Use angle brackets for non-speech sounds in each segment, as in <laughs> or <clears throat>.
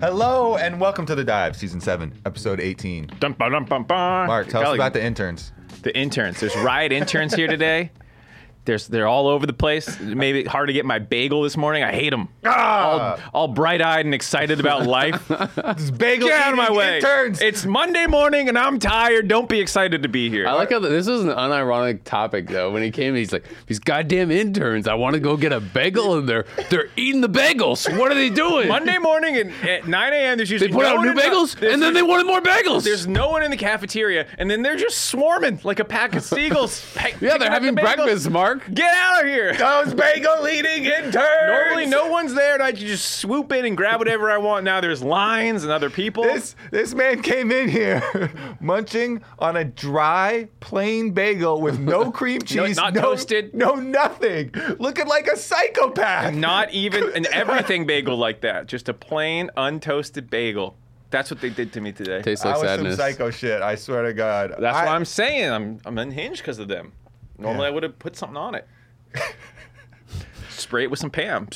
Hello and welcome to the Dive, season seven, episode eighteen. Dun, ba, dun, bum, bum. Mark, tell us Golly, about the interns. the interns. There's riot interns here today. There's they're all over the place. Maybe hard to get my bagel this morning. I hate them. Ah! All, all bright eyed and excited about life. <laughs> This bagel Get out of my way. Interns. It's Monday morning and I'm tired. Don't be excited to be here. I like how this was an unironic topic though. When he came, he's like, "These goddamn interns! I want to go get a bagel, and they're they're eating the bagels. What are they doing? Monday morning and at 9 a.m. There's they usually put no out new in the- bagels, and then they wanted more bagels. There's no one in the cafeteria, and then they're just swarming like a pack of seagulls. <laughs> Yeah, they're having the breakfast, Mark. Get out of here. those bagel eating interns. Normally, no one's there, and I can just swoop in and grab whatever I want. Now there's lines and other people. This this man came in here <laughs> munching on a dry, plain bagel with no <laughs> cream cheese, not toasted. no nothing, looking like a psychopath. Not even an <laughs> everything bagel like that. Just a plain, untoasted bagel. That's what they did to me today. Tastes I like was sadness. some psycho shit. I swear to God. That's I, why I'm saying I'm I'm unhinged because of them. Normally Yeah. I would have put something on it. <laughs> Spray it with some Pam.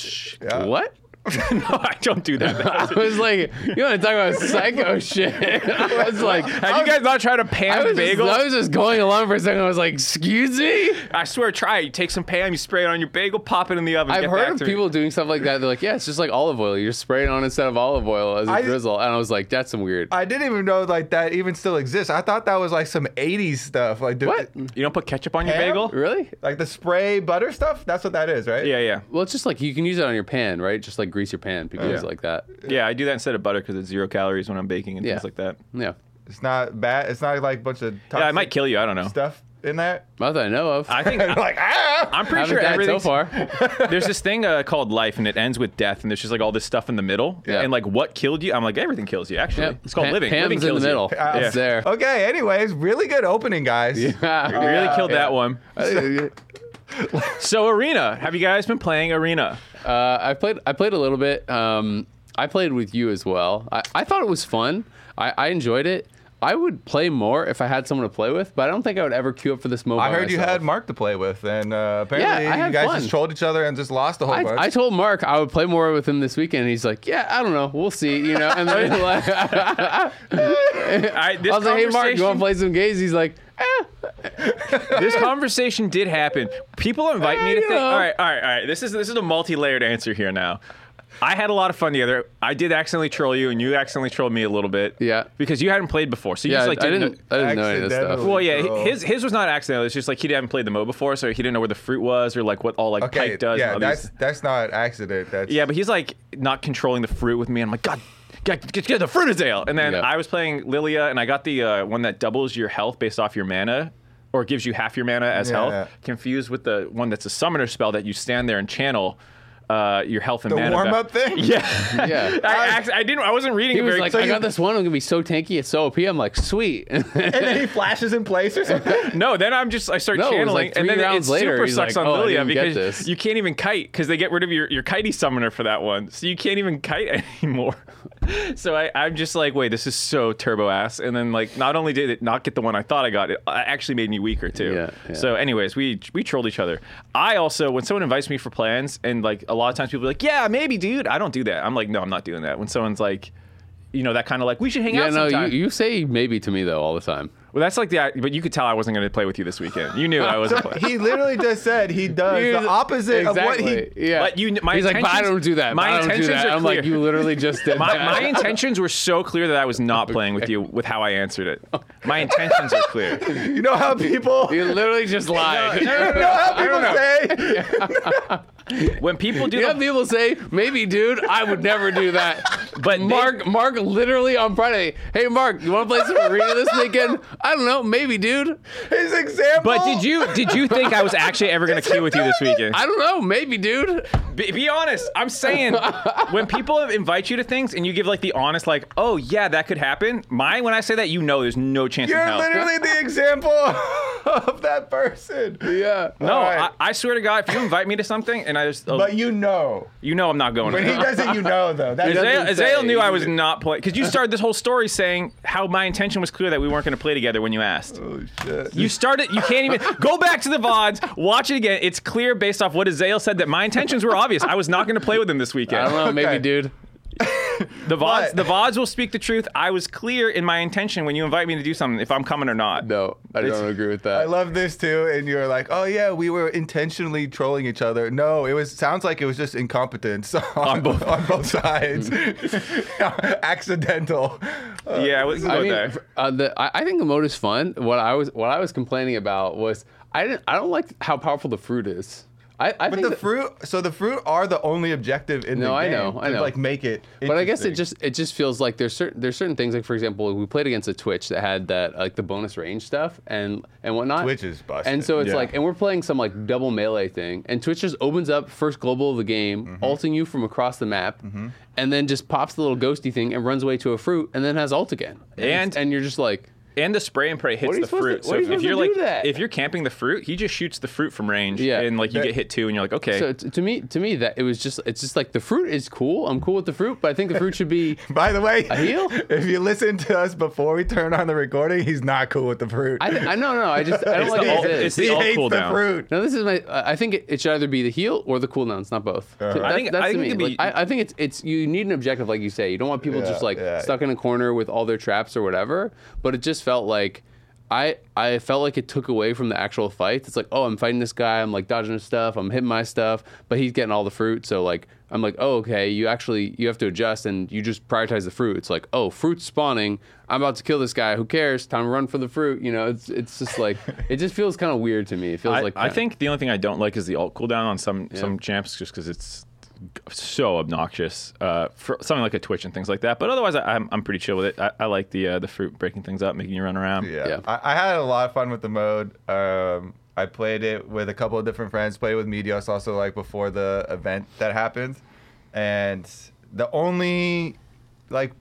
Yeah. What? <laughs> no, I don't do that. <laughs> I was like, you want to talk about psycho <laughs> shit? I was like, Have you guys not tried a I Pam was, just, bagel? I was just going along for a second. I was like, excuse me. I swear, try it. You take some Pam, you spray it on your bagel, pop it in the oven. I've get heard back of to me. people doing stuff like that. They're like, yeah, it's just like olive oil. You just spray it on instead of olive oil as a I- drizzle. And I was like, that's some weird. I didn't even know like that even still exists. I thought that was like some '80s stuff. Like do- What? You don't put ketchup on your Pam? bagel? Really? Like the spray butter stuff. That's what that is, right? Yeah, yeah. Well, it's just like you can use it on your pan, right? Just like grease your pan. because use it like that. Yeah, I do that instead of butter because it's zero calories when I'm baking and Yeah. things like that. Yeah. It's not bad. It's not like a bunch of Yeah, it might kill you. I don't know. stuff in that. Not that I know of. I think <laughs> like ah. I'm pretty haven't sure died so everything. far. <laughs> There's this thing uh, called life, and it ends with death, and there's just like all this stuff in the middle. Yeah. And like, what killed you? I'm like, everything kills you. Actually, Yep. it's called Pam- living. Pam's living in the middle. You. Yeah. It's there. Okay. Anyways, really good opening, guys. <laughs> Yeah. Really killed yeah. that one. So Arena, have you guys been playing Arena? Uh, I played. I played a little bit. Um, I played with you as well. I, I thought it was fun. I, I enjoyed it. I would play more if I had someone to play with, but I don't think I would ever queue up for this mobile. I heard you had Mark to play with, and uh, apparently Yeah, I you guys fun. just trolled each other and just lost the whole bunch. I, I told Mark I would play more with him this weekend. And he's like, "Yeah, I don't know, we'll see," you know. And then like, <laughs> I I, was like, "Hey, Mark, you want to play some games?" He's like. This conversation did happen. People invite me to think. All right, all right, all right. This is this is a multi-layered answer here now. I had a lot of fun together. I did accidentally troll you, and you accidentally trolled me a little bit. Yeah. Because you hadn't played before, so you Yeah, just like I didn't. didn't. I didn't know any of this stuff. Well, yeah, troll. his his was not accidental. It's just like he hadn't played the mode before, so he didn't know where the fruit was or like what all like okay, Pike does. yeah, and all these- that's that's not accident. That's yeah, but he's like not controlling the fruit with me. I'm like, God, get, get, get the fruit Azael. And then Yeah. I was playing Lilia, and I got the uh, one that doubles your health based off your mana, or gives you half your mana as Yeah, health. yeah. Confused with the one that's a summoner spell that you stand there and channel uh, your health and the mana. warm up thing. <laughs> Yeah, <laughs> Yeah. I, act- I didn't. I wasn't reading He it was very. like, So "I you- got this one. I'm gonna be so tanky. It's so OP." I'm like, "Sweet." <laughs> and then he flashes in place or something. no, then I'm just I start No, channeling, like and three then it rounds later, super sucks like, on "Oh, Lilia because you can't even kite because they get rid of your your kitey summoner for that one, so you can't even kite anymore. so I I'm just like, wait, this is so turbo ass, and then like not only did it not get the one I thought I got, it actually made me weaker too. Yeah, yeah. So anyways, we we trolled each other. I also when someone invites me for plans, and like a lot of times people are like, yeah, maybe, dude. I don't do that. I'm like, no, I'm not doing that. When someone's like. You know that kind of like we should hang yeah, out no, sometime. you, you say maybe to me though all the time. Well, that's like the but you could tell I wasn't going to play with you this weekend. You knew I wasn't. <laughs> playing. he literally just said he does He the was- opposite of what he. Yeah. But you- my He's like, but I intentions- don't do that. my but I don't do intentions that. are I'm like, you literally just did <laughs> My, that. my intentions were so clear that I was not playing with you with how I answered it. <laughs> My intentions are clear. You know how people. You literally just lied. You know how people say. When people do You the, people say, maybe, dude, I would never do that. But they- Mark, Mark, literally on Friday, hey, Mark, you want to play some arena this weekend? I don't know, maybe, dude. His example. but did you did you think I was actually ever going to queue with you this weekend? I don't know, maybe, dude. Be, be honest. I'm saying when people invite you to things and you give like the honest like, oh yeah, that could happen. My when I say that, you know, there's no chance You're hell. literally the example <laughs> of that person. Yeah. no, All right. I, I swear to God, if you invite me to something and I just, oh, But you know. you know, I'm not going. When he does it, you know, though. That's Azael, doesn't Azael knew I was not playing because you started this whole story saying how my intention was clear that we weren't going to play together when you asked. Oh, shit. You started. You can't even go back to the vods, watch it again. It's clear based off what Azael said that my intentions were obvious. I was not going to play with him this weekend. I don't know, maybe, Okay. dude. <laughs> The VODs, But- the VODs will speak the truth. I was clear in my intention when you invite me to do something, if I'm coming or not. No, I don't agree with that. I love this too, and you're like, oh yeah, we were intentionally trolling each other. No, it was sounds like it was just incompetence <laughs> on, both- on both sides, <laughs> accidental. Yeah, we can go I mean, there. uh, the, I, I think the mode is fun. What I was what I was complaining about was I didn't I don't like how powerful the fruit is. I, I But think the that- fruit, so the fruit are the only objective in the No, game. I know, I know. Like make it. But I guess it just it just feels like there's certain there's certain things like for example we played against a Twitch that had that like the bonus range stuff and and whatnot. Twitch is busted. And so it's Yeah. like and we're playing some like double melee thing and Twitch just opens up first global of the game, Mm-hmm. ulting you from across the map, and then just pops the little ghosty thing and runs away to a fruit and then has ult again. And- and you're just like And the spray and pray hits the fruit. to- what are you so if supposed you're like, do that? if you're camping the fruit, he just shoots the fruit from range. Yeah. And like you That- get hit too, and you're like, okay. so t- to me to me that it was just it's just like the fruit is cool. I'm cool with the fruit, but I think the fruit should be <laughs> By the way, A heal? <laughs> if you listen to us before we turn on the recording, he's not cool with the fruit. I, th- I no no I just I don't It's like the it ult- as it's the he alt hates the cooldown. fruit. No, this is my. uh, I think it, it should either be the heal or the cooldown. It's not both. Uh-huh. That's, I think- that's I to think me. be- Like, I, I think it's it's you need an objective, like you say. You don't want people Yeah, just like yeah. stuck in a corner with all their traps or whatever. But it just felt like. I, I felt like it took away from the actual fight. It's like, oh, I'm fighting this guy. I'm like dodging his stuff. I'm hitting my stuff, but he's getting all the fruit. So like, I'm like, oh, okay. You actually you have to adjust and you just prioritize the fruit. It's like, oh, fruit's spawning. I'm about to kill this guy. Who cares? Time to run for the fruit. You know, it's it's just like <laughs> it just feels kind of weird to me. It feels I, like I kinda- think the only thing I don't like is the ult cooldown on some Yeah. some champs, just because it's so obnoxious uh, for something like a Twitch and things like that. But otherwise, I, I'm I'm pretty chill with it. I, I like the uh, the fruit breaking things up, making you run around. Yeah, Yeah. I, I had a lot of fun with the mode. Um, I played it with a couple of different friends. Played with Medios also like before the event that happened, and the only like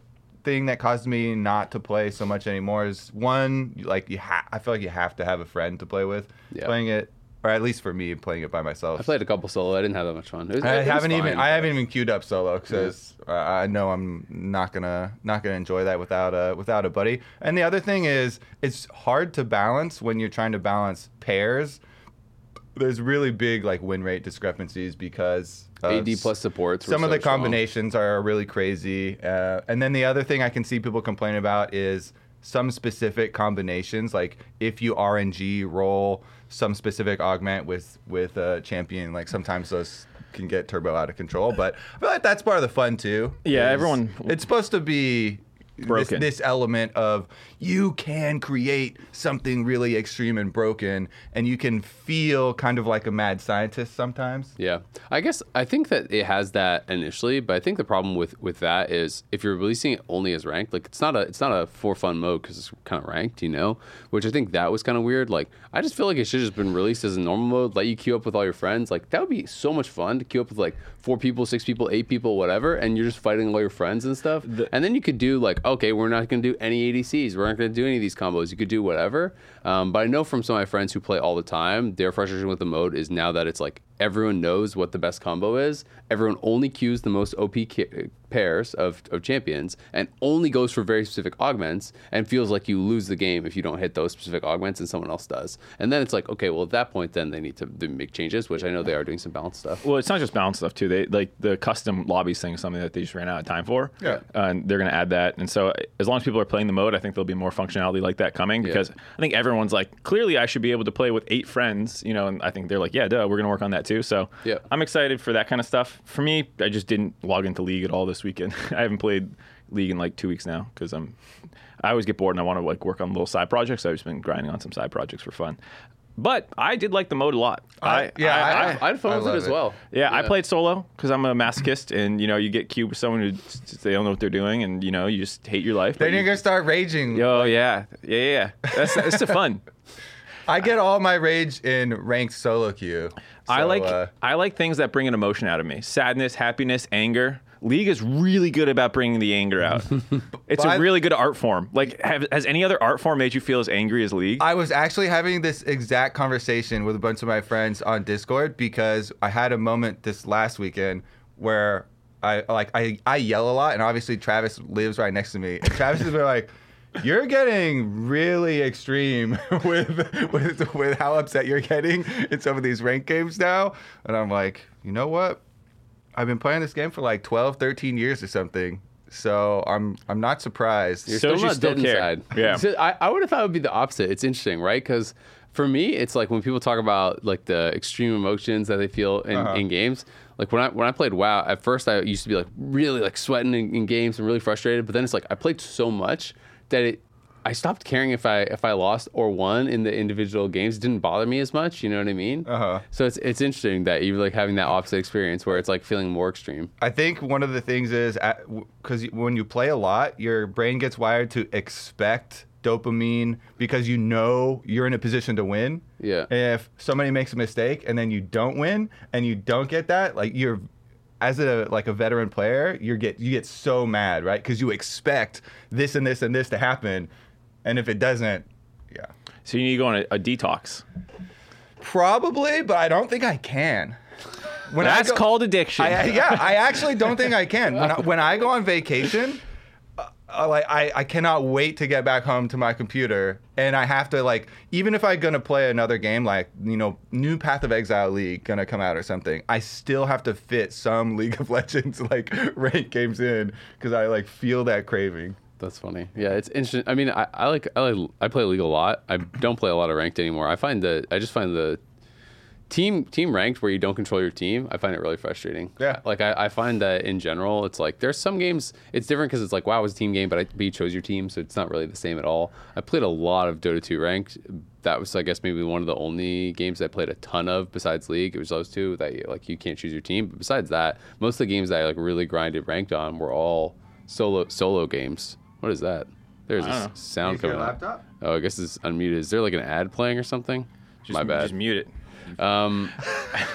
thing that caused me not to play so much anymore is one like you ha- I feel like you have to have a friend to play with. Yeah. Playing it, or at least for me, playing it by myself. I played a couple solo. I didn't have that much fun. Was, I haven't even fine. I haven't even queued up solo because I know I'm not gonna not gonna enjoy that without a without a buddy. And the other thing is it's hard to balance when you're trying to balance pairs. There's really big like win rate discrepancies because AD plus supports. some of so the strong. combinations are really crazy. Uh, and then the other thing I can see people complain about is some specific combinations. Like if you RNG roll some specific augment with with a champion, like sometimes those can get turbo out of control. But I feel like that's part of the fun too. Yeah, everyone- It's supposed to be. This, Broken. this element of you can create something really extreme and broken, and you can feel kind of like a mad scientist sometimes. Yeah, I guess I think that it has that initially, but I think the problem with with that is if you're releasing it only as ranked, like it's not a it's not a for fun mode because it's kind of ranked, you know. Which I think that was kind of weird. Like I just feel like it should have just been released as a normal mode, let you queue up with all your friends. Like that would be so much fun to queue up with like four people, six people, eight people, whatever, and you're just fighting all your friends and stuff. and then you could do like, okay, we're not going to do any ADCs, we're not going to do any of these combos. You could do whatever. Um, but I know from some of my friends who play all the time, their frustration with the mode is now that it's like everyone knows what the best combo is. Everyone only queues the most OP ca- pairs of, of champions and only goes for very specific augments and feels like you lose the game if you don't hit those specific augments and someone else does. And then it's like, okay, well, at that point, then they need to they make changes, which I know they are doing some balance stuff. Well, it's not just balance stuff too. They like the custom lobbies thing is something that they just ran out of time for. Yeah. and they're going to add that. And so as long as people are playing the mode, I think there'll be more functionality like that coming Yeah. because I think everyone's like, clearly I should be able to play with eight friends, you know. And I think they're like, yeah, duh, we're going to work on that too. So Yeah. I'm excited for that kind of stuff. For me, I just didn't log into League at all this weekend. <laughs> I haven't played League in like two weeks now because I'm. I always get bored and I want to like work on little side projects. I've just been grinding on some side projects for fun. But I did like the mode a lot. I- yeah, I- I had fun I with it love as it. well. Yeah, I played solo because I'm a masochist, and you know, you get cute with someone who s- they don't know what they're doing, and you know, you just hate your life. Then you're you- gonna start raging. Oh yeah, yeah, yeah. yeah. That's that's the fun. <laughs> I get all my rage in ranked solo queue. I like uh, I like things that bring an emotion out of me: sadness, happiness, anger. League is really good about bringing the anger out. <laughs> it's a really good art form. Like, have, has any other art form made you feel as angry as League? I was actually having this exact conversation with a bunch of my friends on Discord because I had a moment this last weekend where I like I, I yell a lot and obviously Travis lives right next to me. And Travis is like you're getting really extreme <laughs> with with with how upset you're getting in some of these ranked games now. And I'm like, you know what? I've been playing this game for like 12, 13 years or something. So I'm I'm not surprised. You're So still you not still dead care. inside. Yeah. <laughs> So I, I would have thought it would be the opposite. It's interesting, right? Because for me, it's like when people talk about like the extreme emotions that they feel in, Uh-huh. in games. Like when I when I played WoW, at first I used to be like really like sweating in, in games and really frustrated. But then it's like I played so much that it I stopped caring if I if I lost or won in the individual games. It didn't bother me as much. You know what I mean? Uh-huh. So it's it's interesting that you're like having that opposite experience where it's like feeling more extreme. I think one of the things is because when you play a lot, your brain gets wired to expect dopamine because you know you're in a position to win. Yeah. If somebody makes a mistake and then you don't win and you don't get that, like you're as a like a veteran player, you get you get so mad, right? Because you expect this and this and this to happen, and if it doesn't, yeah, So you need to go on a, a detox. probably, but I don't think I can. When That's go- called addiction. I, yeah, I actually don't think I can. When I, when I go on vacation, Uh, like I, I cannot wait to get back home to my computer, and I have to like even if I'm gonna play another game, like you know, new Path of Exile League gonna come out or something, I still have to fit some <laughs> League of Legends like <laughs> rank games in because I like feel that craving. That's funny. Yeah, it's interesting. I mean, I, I like I like I play League a lot. I don't play a lot of ranked anymore. I find that I just find the team team ranked where you don't control your team. I find it really frustrating. Yeah. Like I, I find that in general, it's like there's some games it's different because it's like wow, it was a team game, but I, but you chose your team, so it's not really the same at all. I played a lot of Dota 2 ranked. That was I guess maybe one of the only games I played a ton of besides League. It was those two that you, like you can't choose your team. But besides that, most of the games that I like really grinded ranked on were all solo solo games. What is that? There's a know. sound coming up. Oh, I guess it's unmuted. Is there like an ad playing or something? Just, My bad. Just mute it. Um,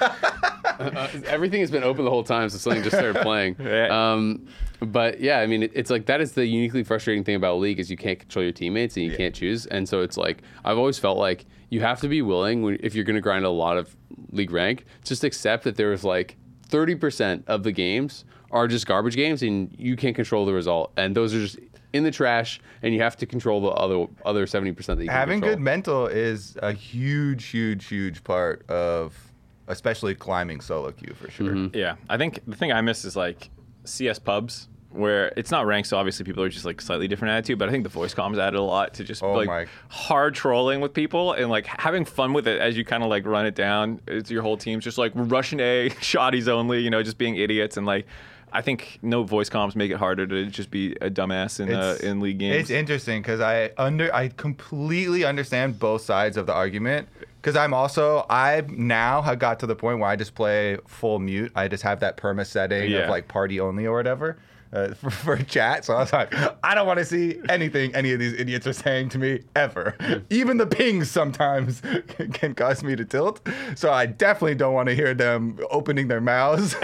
uh, <laughs> everything has been open the whole time, so something just started <laughs> playing. Yeah. Um, but yeah, I mean, it, it's like that is the uniquely frustrating thing about League is you can't control your teammates and you can't choose. And so it's like I've always felt like you have to be willing when, if you're going to grind a lot of League rank, just accept that there is like 30% of the games are just garbage games and you can't control the result, and those are just in the trash, and you have to control the other other 70% that you can Having control. good mental is a huge, huge, huge part of especially climbing solo queue for sure. Mm-hmm. Yeah, I think the thing I miss is like CS pubs where it's not ranked, so obviously people are just like slightly different attitude. But I think the voice comms added a lot to just Oh like my. hard trolling with people and like having fun with it as you kind of like run it down. It's your whole team's just like Russian A, <laughs> shotties only, you know, just being idiots and like. I think no voice comms make it harder to just be a dumbass in uh, in league games. It's interesting because I under I completely understand both sides of the argument. Because I'm also I now have got to the point where I just play full mute. I just have that perma setting Yeah. of like party only or whatever. Uh, <laughs> for, for chat, so I was like, I don't want to see anything any of these idiots are saying to me ever. <laughs> Even the pings sometimes <laughs> can cause me to tilt. So I definitely don't want to hear them opening their mouths.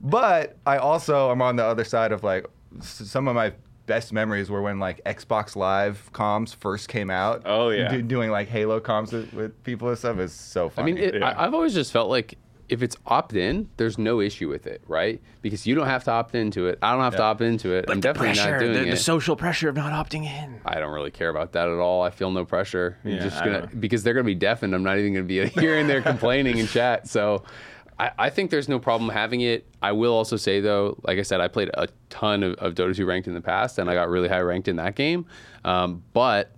but I also am on the other side of like s- some of my best memories were when like Xbox Live comms first came out. Oh, yeah. Do- doing like Halo comms with, with people and stuff is so fun. I mean, it, Yeah. I, I've always just felt like if it's opt in, there's no issue with it, right? Because you don't have to opt into it. I don't have to opt into it. I'm definitely not doing the, it. the social pressure of not opting in. I don't really care about that at all. I feel no pressure. You're Yeah, just gonna because they're gonna be deafened. I'm not even gonna be <laughs> hearing their complaining in chat. So I, I think there's no problem having it. I will also say though, like I said, I played a ton of, of Dota 2 ranked in the past, and I got really high ranked in that game. Um, but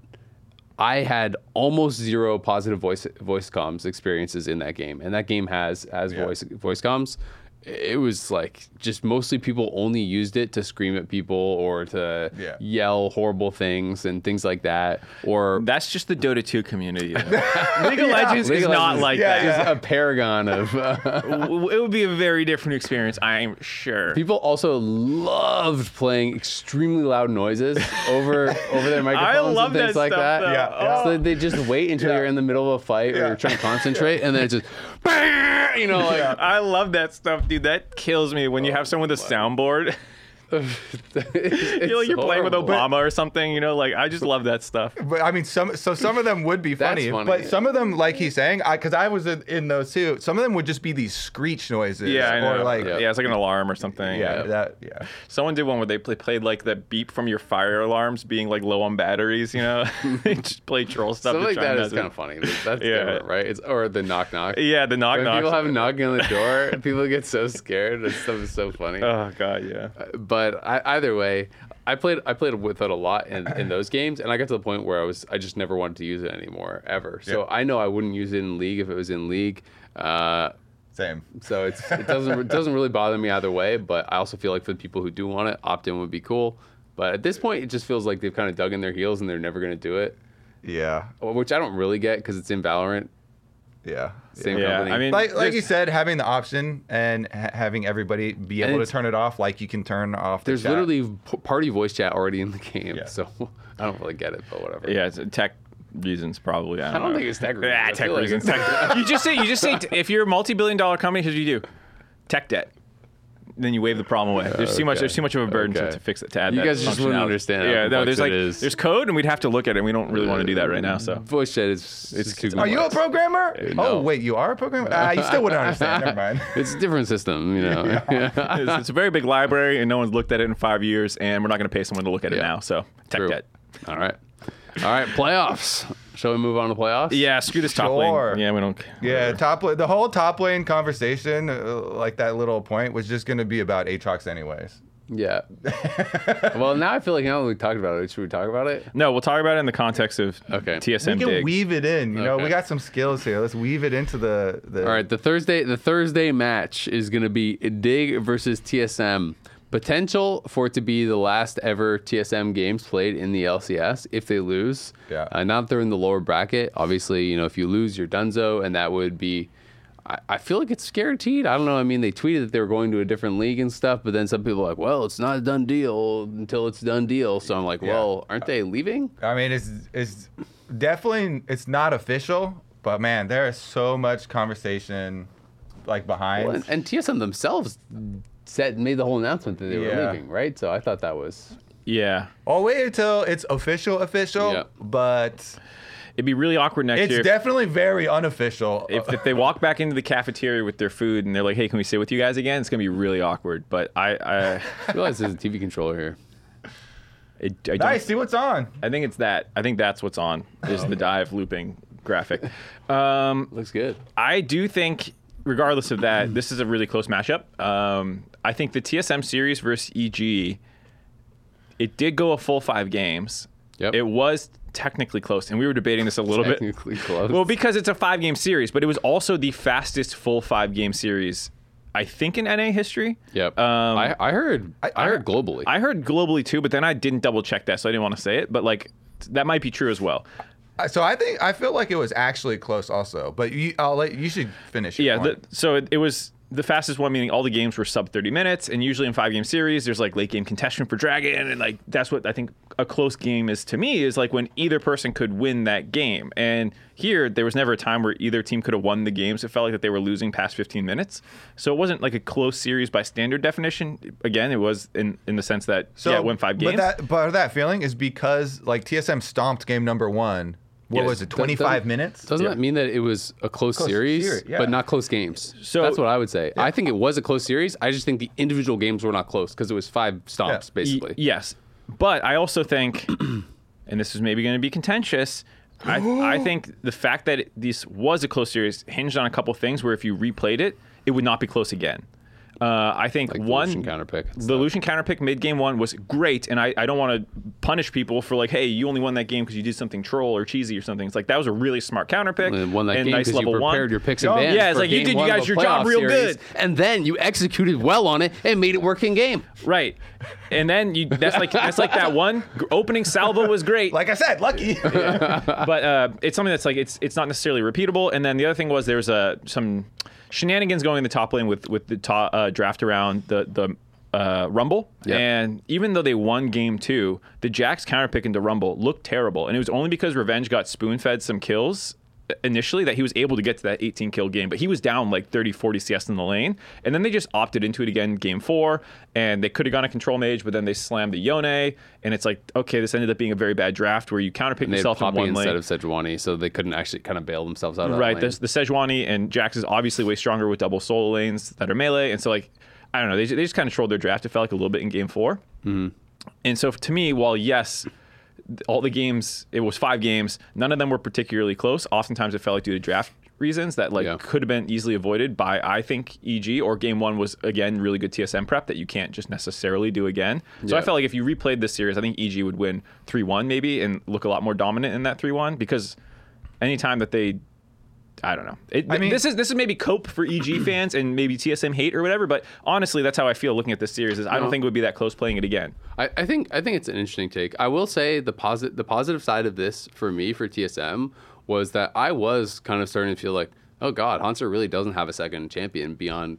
I had almost zero positive voice voice comms experiences in that game, and that game has has Yeah. voice voice comms. It was like just mostly people only used it to scream at people or to Yeah. yell horrible things and things like that. Or That's just the Dota 2 community. <laughs> League of Legends League is of not like Yeah, that. just a paragon of. <laughs> Uh, it would be a very different experience, I'm sure. people also loved playing extremely loud noises over <laughs> over their microphones love and things that like stuff, that. though. Yeah, yeah. So they just wait until Yeah. you're in the middle of a fight or Yeah. you're trying to concentrate, and then it just, you know, like I love that stuff, dude. That kills me when you oh, have someone with a soundboard. <laughs> it's You're like you're playing with horrible. Obama or something, you know. Like I just love that stuff. But I mean, some so some of them would be funny, funny. but some of them, like he's saying, because I, was in, in those too. Some of them would just be these screech noises, Yeah, I know. or like Yeah. yeah, it's like an alarm or something. yeah, that yeah. Someone did one where they play, played like the beep from your fire alarms being like low on batteries. You know, <laughs> they just play troll stuff. Stuff to like try that and kind of funny. <laughs> That's Yeah. different, right? It's or the knock knock. Yeah, the knock When knock. people have <laughs> knocking on the door, people get so scared. That stuff is so funny. Oh god, yeah. but but I, either way, I played I played with it a lot in, in those <clears throat> games, and I got to the point where I was I just never wanted to use it anymore ever. So Yep. I know I wouldn't use it in league if it was in league. Uh, Same. so it's it doesn't it doesn't really bother me either way. But I also feel like for the people who do want it, opt in would be cool. But at this point, it just feels like they've kind of dug in their heels and they're never going to do it, Yeah. which I don't really get because it's in Valorant. Yeah. Same Yeah, company. I mean, like like you said, having the option and ha- having everybody be able to turn it off, like you can turn off. The There's chat. literally party voice chat already in the game, Yeah. so <laughs> I don't really get it, but whatever. Yeah, it's uh, tech reasons probably. I don't, I don't know. think it's tech <laughs> ah, reasons. Yeah, tech feel like reasons. <laughs> Tech- you just say you just say if you're a multi-billion dollar company, here's what you do: tech debt. Then you wave the problem away. There's too much. okay. There's too much of a burden to, Okay. to fix it. To add You that guys just wouldn't functionality. understand how Yeah, no. There's like it is. there's code, and we'd have to look at it. and We don't really want to do that right now. So Voice chat is it's too Are you a programmer? no. Oh wait, you are a programmer? <laughs> Ah, you still wouldn't understand. Never mind. <laughs> It's a different system, you know. <laughs> it's, it's a very big library, and no one's looked at it in five years, and we're not going to pay someone to look at it now. So tech True. debt. All right, all right. Playoffs. Shall we move on to playoffs? Yeah, screw this top Sure. lane. Yeah, we don't. Yeah, top la- the whole top lane conversation, uh, like that little point, was just going to be about Aatrox anyways. Yeah. <laughs> well, now I feel like now that we talked about it, should we talk about it? No, we'll talk about it in the context of Okay. TSM we can dig. weave it in. You know, Okay. we got some skills here. Let's weave it into the. the All right, the Thursday the Thursday match is going to be Dig versus TSM. Potential for it to be the last ever TSM games played in the LCS if they lose. Yeah. Uh, now that they're in the lower bracket, obviously, you know, if you lose, you're donezo, and that would be. I, I feel like it's guaranteed. I don't know. I mean, they tweeted that they were going to a different league and stuff, but then some people are like, well, it's not a done deal until it's a done deal. So I'm like, Yeah. well, aren't they leaving? I mean, it's it's definitely it's not official, but man, there is so much conversation like behind. Well, and, and TSM themselves said made the whole announcement that they were Yeah. leaving, right? So I thought that was yeah, I'll wait until it's official, official. Yeah. But it'd be really awkward next it's year. if- definitely very unofficial. if, if they walk back into the cafeteria with their food and they're like, "Hey, can we sit with you guys again?" It's gonna be really awkward. But I, I, <laughs> I realize there's a TV controller here. I, I don't. nice, see what's on. I think it's that. I think that's what's on is the dive looping graphic. <laughs> Um, Looks good. I do think, regardless of that, this is a really close matchup. Um, I think the TSM series versus EG, it did go a full five games. Yep. It was technically close, and we were debating this a little bit. Technically close. Well, because it's a five game series, but it was also the fastest full five game series, I think, in NA history. Yep. Um, I, I heard. I, I- heard globally. I heard globally too, but then I didn't double check that, so I didn't want to say it. But like, that might be true as well. So I think I feel like it was actually close also. But you, I'll let you should finish. Yeah. The, so it, it was the fastest one, meaning all the games were sub 30 minutes. And usually in five game series, there's like late game contestation for Dragon. And like, that's what I think a close game is to me is like when either person could win that game. And here, there was never a time where either team could have won the games. It felt like that they were losing past 15 minutes. So it wasn't like a close series by standard definition. Again, it was in, in the sense that, So yeah, it went five games. But that, but that feeling is because like TSM stomped game number one. What Yes. was it? Twenty five minutes. Doesn't that mean that it was a close, Close series, series, yeah. but not close games? So- that's what I would say. I think it was a close series. I just think the individual games were not close because it was five stomps Yeah. basically. Y- yes, but I also think, <clears throat> and this is maybe going to be contentious. I, I <gasps> think the fact that it, this was a close series hinged on a couple things. Where if you replayed it, it would not be close again. Uh, I think Like the one Lucian counterpick and the Lucian counterpick mid game one was great, and I, I don't want to punish people for like, hey, you only won that game because you did something troll or cheesy or something. It's like that was a really smart counterpick And won that and game nice because you level prepared one. your picks Yeah, and bans. yeah, it's like you did you guys your job real series, good. and then you executed well on it and made it work in game. Right, and then you that's like that's like that one opening salvo was great. Like I said, lucky. <laughs> but uh, it's something that's like it's it's not necessarily repeatable. And then the other thing was there's a some shenanigans going in the top lane with with the top, uh, draft around the the uh, Rumble. Yep. And even though they won game two, the Jax counterpick into Rumble looked terrible, and it was only because Revenge got spoon fed some kills initially that he was able to get to that 18 kill game but he was down like 30 40 cs in the lane and then they just opted into it again game four and they could have gone a control mage but then they slammed the yone and it's like okay this ended up being a very bad draft where you counterpick And they had yourself in one instead lane of Sejuani, so they couldn't actually kind of bail themselves out. Of right the, the Sejuani and Jax is obviously way stronger with double solo lanes that are melee and so like I don't know they, they just kind of trolled their draft it felt like a little bit in game 4 Mm-hmm. and so to me while yes all the games it was five games none of them were particularly close oftentimes it felt like due to draft reasons that like Yeah. could have been easily avoided by I think EG or game one was again really good TSM prep that you can't just necessarily do again. So I felt like if you replayed this series, I think EG would win three one maybe and look a lot more dominant in that three one because anytime that they I don't know. It, I mean- this is this is maybe cope for EG <clears throat> fans and maybe TSM hate or whatever. But honestly, that's how I feel looking at this series. Is I don't think it would be that close playing it again. I, I think I think it's an interesting take. I will say the positive the positive side of this for me for TSM was that I was kind of starting to feel like, oh God, Hanser really doesn't have a second champion beyond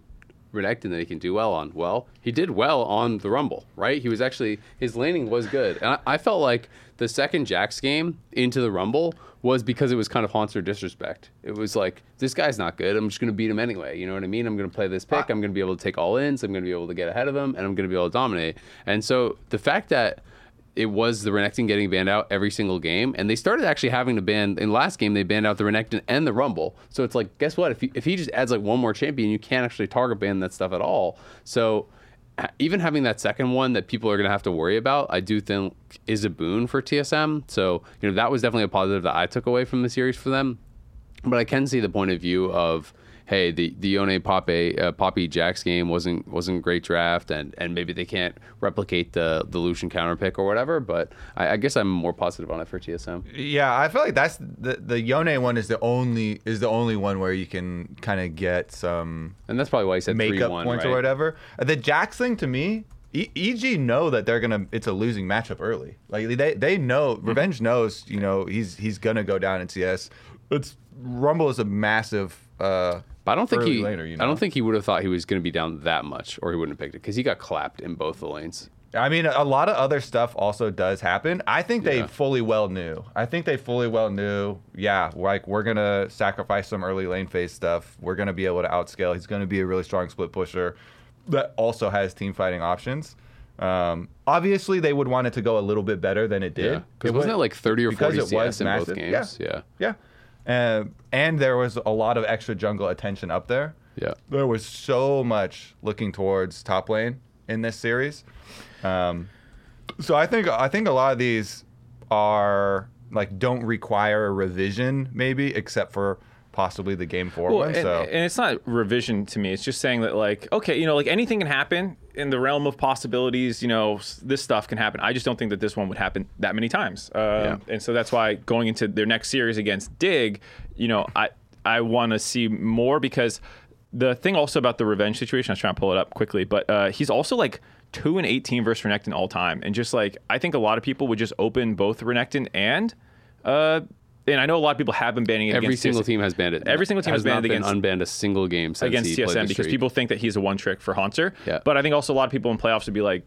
Renekton that he can do well on. Well, he did well on the Rumble, right? He was actually his laning was good, and I, I felt like the second Jax game into the Rumble was because it was kind of Hanser disrespect. It was like this guy's not good. I'm just going to beat him anyway. You know what I mean? I'm going to play this pick. Ah. I'm going to be able to take all ins. I'm going to be able to get ahead of him, and I'm going to be able to dominate. And so the fact that it was the Renekton getting banned out every single game, and they started actually having to ban in last game. They banned out the Renekton and the Rumble. So it's like, guess what? If he, if he just adds like one more champion, you can't actually target ban that stuff at all. So uh, even having that second one that people are going to have to worry about, I do think is a boon for TSM. So you know that was definitely a positive that I took away from the series for them. But I can see the point of view of hey, the the Yone uh, Poppy Jax game wasn't wasn't a great draft, and and maybe they can't replicate the the Lucian counter pick or whatever. But I, I guess I'm more positive on it for TSM. Yeah, I feel like that's the the Yone one is the only is the only one where you can kind of get some And that's probably why he said makeup one, points right? or whatever. The Jax thing to me, e- EG know that they're gonna it's a losing matchup early. Like they they know Mm-hmm. Revenge knows you know he's he's gonna go down in CS. It's Rumble is a massive. uh But I don't think he. laner, you I don't think he would have thought he was going to be down that much, or he wouldn't have picked it because he got clapped in both the lanes. I mean, a lot of other stuff also does happen. I think they Yeah. fully well knew. I think they fully well knew. Yeah, like we're gonna sacrifice some early lane phase stuff. We're gonna be able to outscale. He's gonna be a really strong split pusher that also has team fighting options. Um, obviously, they would want it to go a little bit better than it did. Yeah, because wasn't it like thirty or forty it CS in both games? Yeah. yeah, yeah, um, and there was a lot of extra jungle attention up there. yeah. There was so much looking towards top lane in this series. Um, so I think I think a lot of these are like don't require a revision maybe except for possibly the game four Well, one. and, so and it's not revision to me. It's just saying that, like, okay, you know, like anything can happen in the realm of possibilities. You know, this stuff can happen. I just don't think that this one would happen that many times. Um, Yeah. And so that's why going into their next series against Dig, you know, I I want to see more because the thing also about the revenge situation. I was trying to pull it up quickly, but uh, he's also like. Two and eighteen versus Renekton all time, and just like I think a lot of people would just open both Renekton and, uh, and I know a lot of people have been banning it Every against single TSM. team has banned it. Every single team has has banned not it been against- unbanned a single game since against he TSM because people think that he's a one trick for Haunter. Yeah. But I think also a lot of people in playoffs would be like,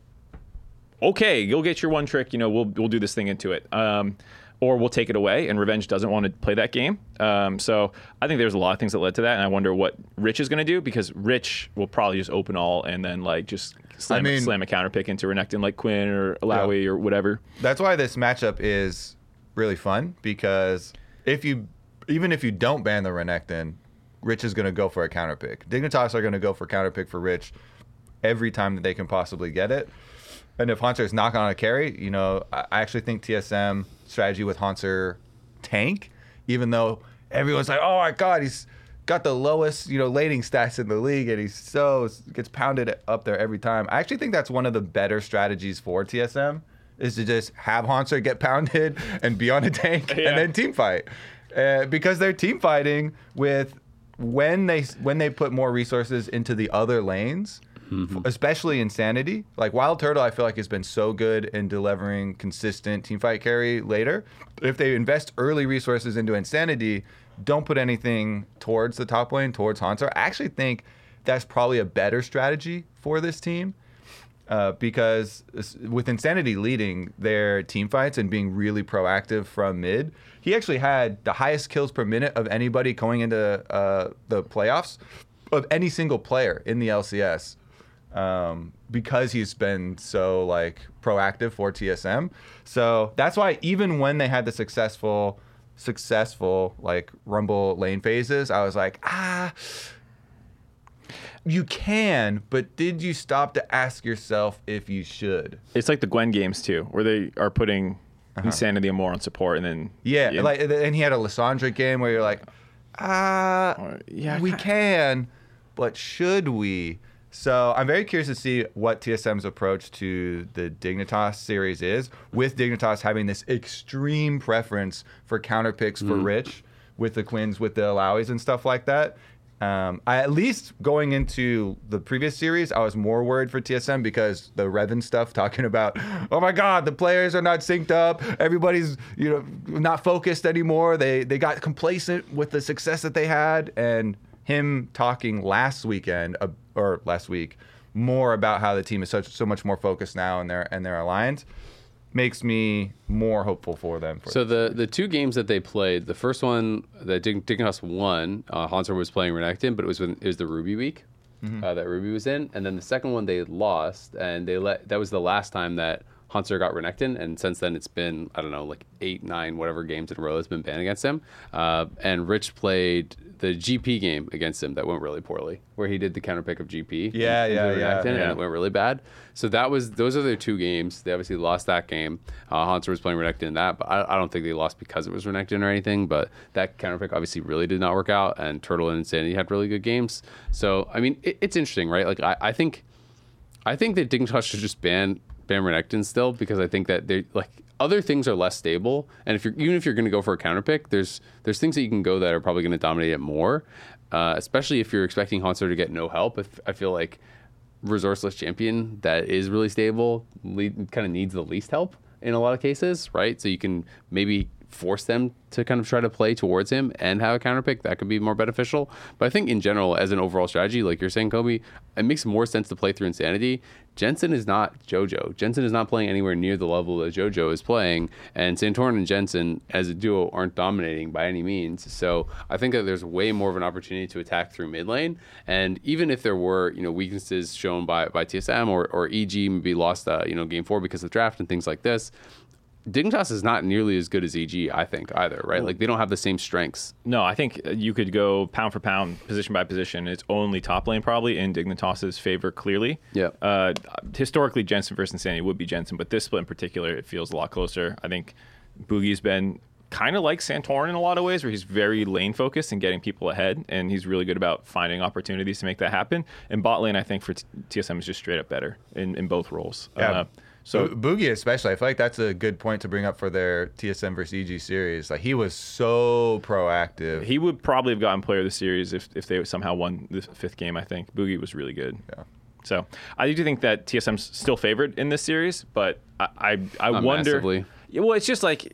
okay, go get your one trick. You know, we'll we'll do this thing into it. Um, or we'll take it away, and Revenge doesn't want to play that game. Um, so I think there's a lot of things that led to that, and I wonder what Rich is going to do because Rich will probably just open all and then like just slam, mean- slam a counter pick into Renekton like Quinn or Illaoi or whatever. that's why this matchup is really fun because if you even if you don't ban the Renekton, Rich is going to go for a counter pick. Dignitas are going to go for counter pick for Rich every time that they can possibly get it. And if Hunter is not on a carry, you know, I actually think TSM strategy with Hunter tank, even though everyone's like, oh my god, he's got the lowest, you know, laning stats in the league, and he's so gets pounded up there every time. I actually think that's one of the better strategies for TSM is to just have Hunter get pounded and be on a tank Yeah. and then team fight, uh, because they're team fighting with when they when they put more resources into the other lanes especially Insanity. Like Wild Turtle, I feel like has been so good in delivering consistent team fight carry later. If they invest early resources into Insanity, don't put anything towards the top lane, towards Hanzo. I actually think that's probably a better strategy for this team. Uh, because with Insanity leading their team fights and being really proactive from mid, he actually had the highest kills per minute of anybody going into uh, the playoffs of any single player in the LCS um, because he's been so like proactive for TSM. So that's why even when they had the successful, successful like Rumble lane phases, I was like, ah, you can, but did you stop to ask yourself if you should? It's like the Gwen games too, where they are putting Insanity and more on support, and then Uh-huh. Yeah, like and he had a Lissandra game where you're like, Uh, yeah, we can, but should we? So I'm very curious to see what TSM's approach to the Dignitas series is, with Dignitas having this extreme preference for counter picks for Rich, with the Quins, with the Illaoi's and stuff like that. Um, I at least going into the previous series, I was more worried for TSM because the Revan stuff <laughs> talking about, oh my God, the players are not synced up. Everybody's you know not focused anymore. They they got complacent with the success that they had, and him talking last weekend uh, or last week more about how the team is such so much more focused now and they're and they're aligned makes me more hopeful for them. For So the the two games that they played, the first one that Dignitas won, uh, Hanser was playing Renekton, but it was when it was the Ruby week uh, that Ruby was in, and then the second one they lost, and they let that was the last time that Hanser got Renekton, and since then it's been I don't know like eight nine whatever games in a row has been banned against him, uh, and Rich played the GP game against him that went really poorly, where he did the counter pick of GP. Yeah, into yeah, Renekton, yeah, and yeah. it went really bad. So that was those are their two games. They obviously lost that game. Uh, Hanser was playing Renekton in that, but I, I don't think they lost because it was Renekton or anything. But that counter pick obviously really did not work out, and Turtle and Insanity had really good games. So I mean, it, it's interesting, right? Like I, I think, I think that Dignitas should just ban ban Renekton still because I think that they like other things are less stable, and if you're even if you're going to go for a counter pick, there's there's things that you can go that are probably going to dominate it more, uh, especially if you're expecting Hanser to get no help. If I feel like resourceless champion that is really stable kind of needs the least help in a lot of cases, right? So you can maybe force them to kind of try to play towards him and have a counter pick that could be more beneficial. But I think in general, as an overall strategy, like you're saying, Kobe, it makes more sense to play through Insanity. Jensen is not JoJo. Jensen is not playing anywhere near the level that JoJo is playing, and Santorin and Jensen as a duo aren't dominating by any means. So I think that there's way more of an opportunity to attack through mid lane. And even if there were, you know, weaknesses shown by by TSM or or EG maybe lost, uh, you know, game four because of draft and things like this. Dignitas is not nearly as good as EG, I think, either, right? Like they don't have the same strengths. No, I think you could go pound for pound, position by position. It's only top lane probably in Dignitas's favor clearly. Yeah. Uh, historically, Jensen versus Insanity would be Jensen, but this split in particular, it feels a lot closer. I think Bugi's been kind of like Santorin in a lot of ways, where he's very lane focused and getting people ahead, and he's really good about finding opportunities to make that happen. And bot lane, I think for T- TSM is just straight up better in, in both roles. Yeah. Uh, so Bo- Bugi especially, I feel like that's a good point to bring up for their TSM versus EG series. Like he was so proactive. he would probably have gotten player of the series if, if they somehow won the fifth game. I think Bugi was really good. Yeah. So I do think that TSM's still favored in this series, but I I, I Not wonder. massively. Well, it's just like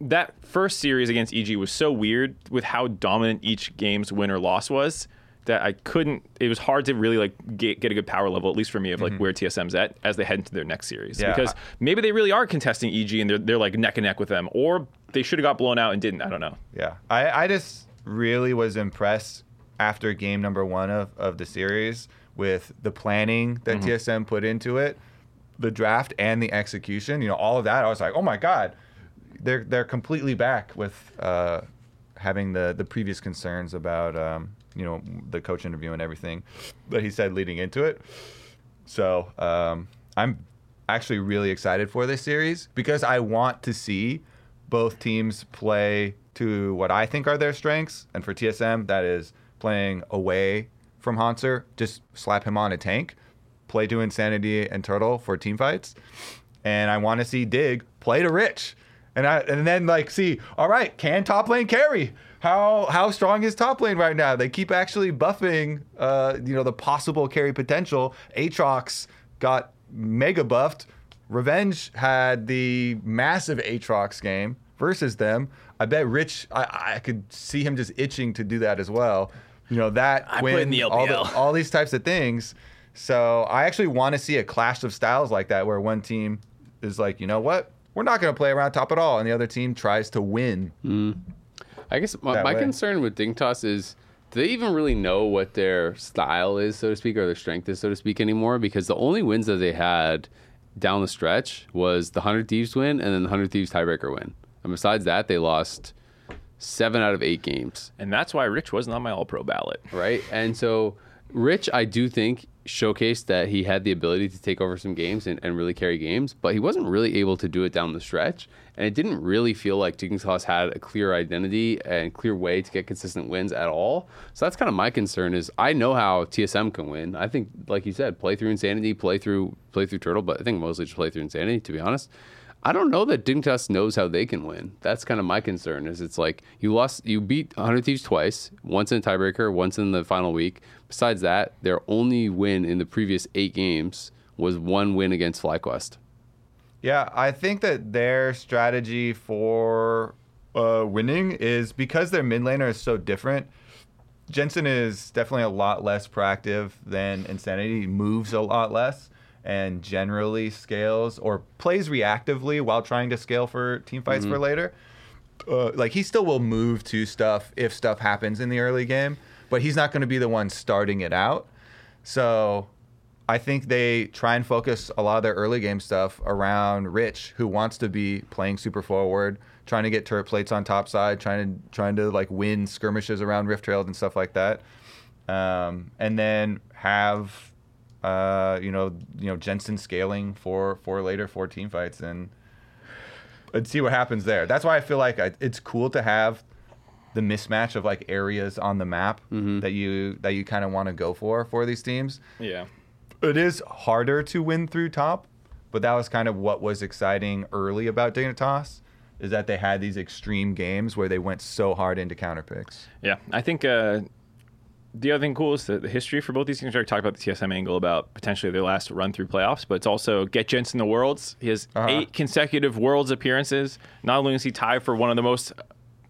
that first series against EG was so weird with how dominant each game's win or loss was that I couldn't. It was hard to really like get, get a good power level, at least for me, of like where TSM's at as they head into their next series. Mm-hmm. Yeah, because maybe they really are contesting EG and they're they're like neck and neck with them, or they should have got blown out and didn't. I don't know. Yeah, I, I just really was impressed after game number one of, of the series with the planning that TSM put into it, the draft and the execution. You know, all of that. I was like, oh my god, they're they're completely back with uh, having the the previous concerns about um, you know the coach interview and everything that he said leading into it. So um, I'm actually really excited for this series because I want to see both teams play to what I think are their strengths. And for TSM, that is playing away from Hanser, just slap him on a tank, play to Insanity and Turtle for team fights. And I want to see Dig play to Rich. And I and then like see, all right, can top lane carry? How how strong is top lane right now? They keep actually buffing uh, you know, the possible carry potential. Aatrox got mega buffed. Revenge had the massive Aatrox game versus them. I bet Rich, I, I could see him just itching to do that as well. You know that I win in the all, LPL. all these types of things. So I actually want to see a clash of styles like that, where one team is like, you know what, we're not going to play around top at all, and the other team tries to win. I guess my, my concern with Dignitas is do they even really know what their style is, so to speak, or their strength is, so to speak, anymore? Because the only wins that they had down the stretch was the 100 Thieves win and then the 100 Thieves tiebreaker win. And besides that, they lost seven out of eight games, And that's why Rich wasn't on my All Pro ballot. right? And so Rich, I do think showcased that he had the ability to take over some games and, and really carry games, but he wasn't really able to do it down the stretch. And it didn't really feel like Dignitas had a clear identity and clear way to get consistent wins at all. So that's kind of my concern is I know how TSM can win. I think, like you said, play through Insanity, play through play through Turtle, but I think mostly just play through Insanity, to be honest. I don't know that Dignitas knows how they can win. That's kind of my concern. Is it's like you lost, you beat 100 Thieves twice, once in a tiebreaker, once in the final week. Besides that, their only win in the previous eight games was one win against FlyQuest. Yeah, I think that their strategy for uh, winning is because their mid laner is so different. Jensen is definitely a lot less proactive than Insanity. Moves a lot less and generally scales or plays reactively while trying to scale for team fights for later. Uh, like he still will move to stuff if stuff happens in the early game, but he's not going to be the one starting it out. So I think they try and focus a lot of their early game stuff around Rich, who wants to be playing super forward, trying to get turret plates on top side, trying to trying to like win skirmishes around rift trails and stuff like that, um, and then have uh, you know you know Jensen scaling for for later for team fights and and see what happens there. That's why I feel like I, it's cool to have the mismatch of like areas on the map that you that you kind of want to go for for these teams Yeah. it is harder to win through top, but that was kind of what was exciting early about Dignitas, is that they had these extreme games where they went so hard into counter picks. Yeah, I think uh, the other thing cool is the, the history for both these teams. We talked about the TSM angle about potentially their last run through playoffs, but it's also get Jensen the Worlds. He has Uh-huh. eight consecutive Worlds appearances. Not only is he tied for one of the most,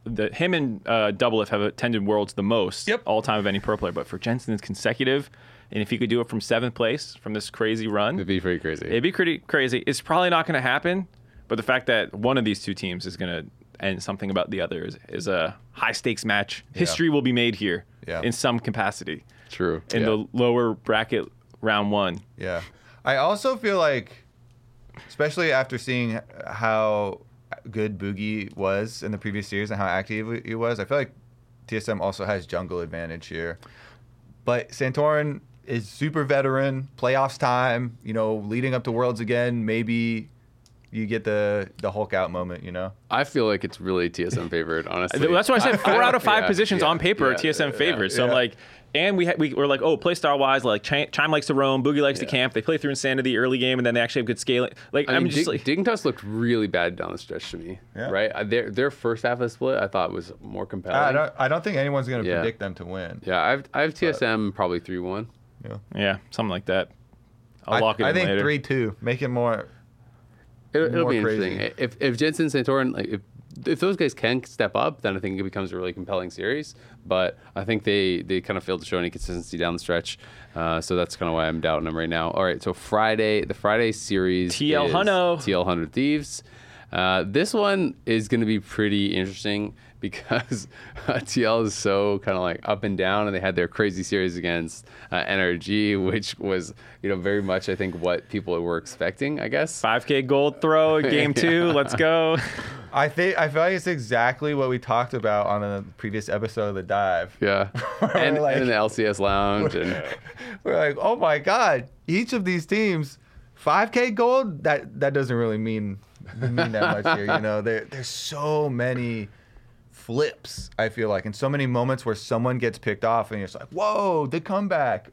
the him and uh, Doublelift have attended Worlds the most Yep. all time of any pro player, but for Jensen it's consecutive. And if he could do it from seventh place from this crazy run, It'd be pretty crazy. It'd be pretty crazy. It's probably not going to happen, but the fact that one of these two teams is going to end something about the other is, is a high stakes match. History will be made here Yeah. in some capacity True. in yeah. the lower bracket round one. Yeah. I also feel like, especially after seeing how good Bugi was in the previous series and how active he was, I feel like TSM also has jungle advantage here. But Santorin is super veteran, playoffs time, you know, leading up to Worlds again, maybe you get the the Hulk out moment, you know? I feel like it's really TSM favorite, honestly. That's why I said four out of five Yeah, positions yeah, on paper are yeah, TSM yeah, favorites. So I'm like, and we ha- we were like, oh, play style wise, like Ch- Chime likes to roam, Bugi likes to camp. They play through Insanity early game, and then they actually have good scaling. Like I I'm mean, just Dig- like, Dignitas looked really bad down the stretch to me. Yeah. Right? Uh, Their their first half of the split I thought was more compelling. I don't I don't think anyone's gonna Yeah. predict them to win. yeah, I've I have TSM probably three one. Yeah. yeah, something like that. I'll I, lock it I in think later. three two. Make it more It, it'll be crazy. interesting. If if Jensen Santorin like if if those guys can step up, then I think it becomes a really compelling series. But I think they they kind of failed to show any consistency down the stretch. Uh, so that's kind of why I'm doubting them right now. All right, so Friday, the Friday series TL Huno. TL Hundred Thieves. Uh, this one is going to be pretty interesting <laughs> because uh, TL is so kind of like up and down, and they had their crazy series against uh, NRG, which was you know very much I think what people were expecting. I guess. 5K gold throw, in <laughs> game two. Let's go. I think I feel like it's exactly what we talked about on a previous episode of the dive. Yeah, <laughs> and, like- and in the LCS lounge, and We're like, oh my god, each of these teams, 5K gold. That that doesn't really mean mean that much here. You know, there there's so many flips. I feel like, in so many moments where someone gets picked off, and you're just like, whoa, the comeback,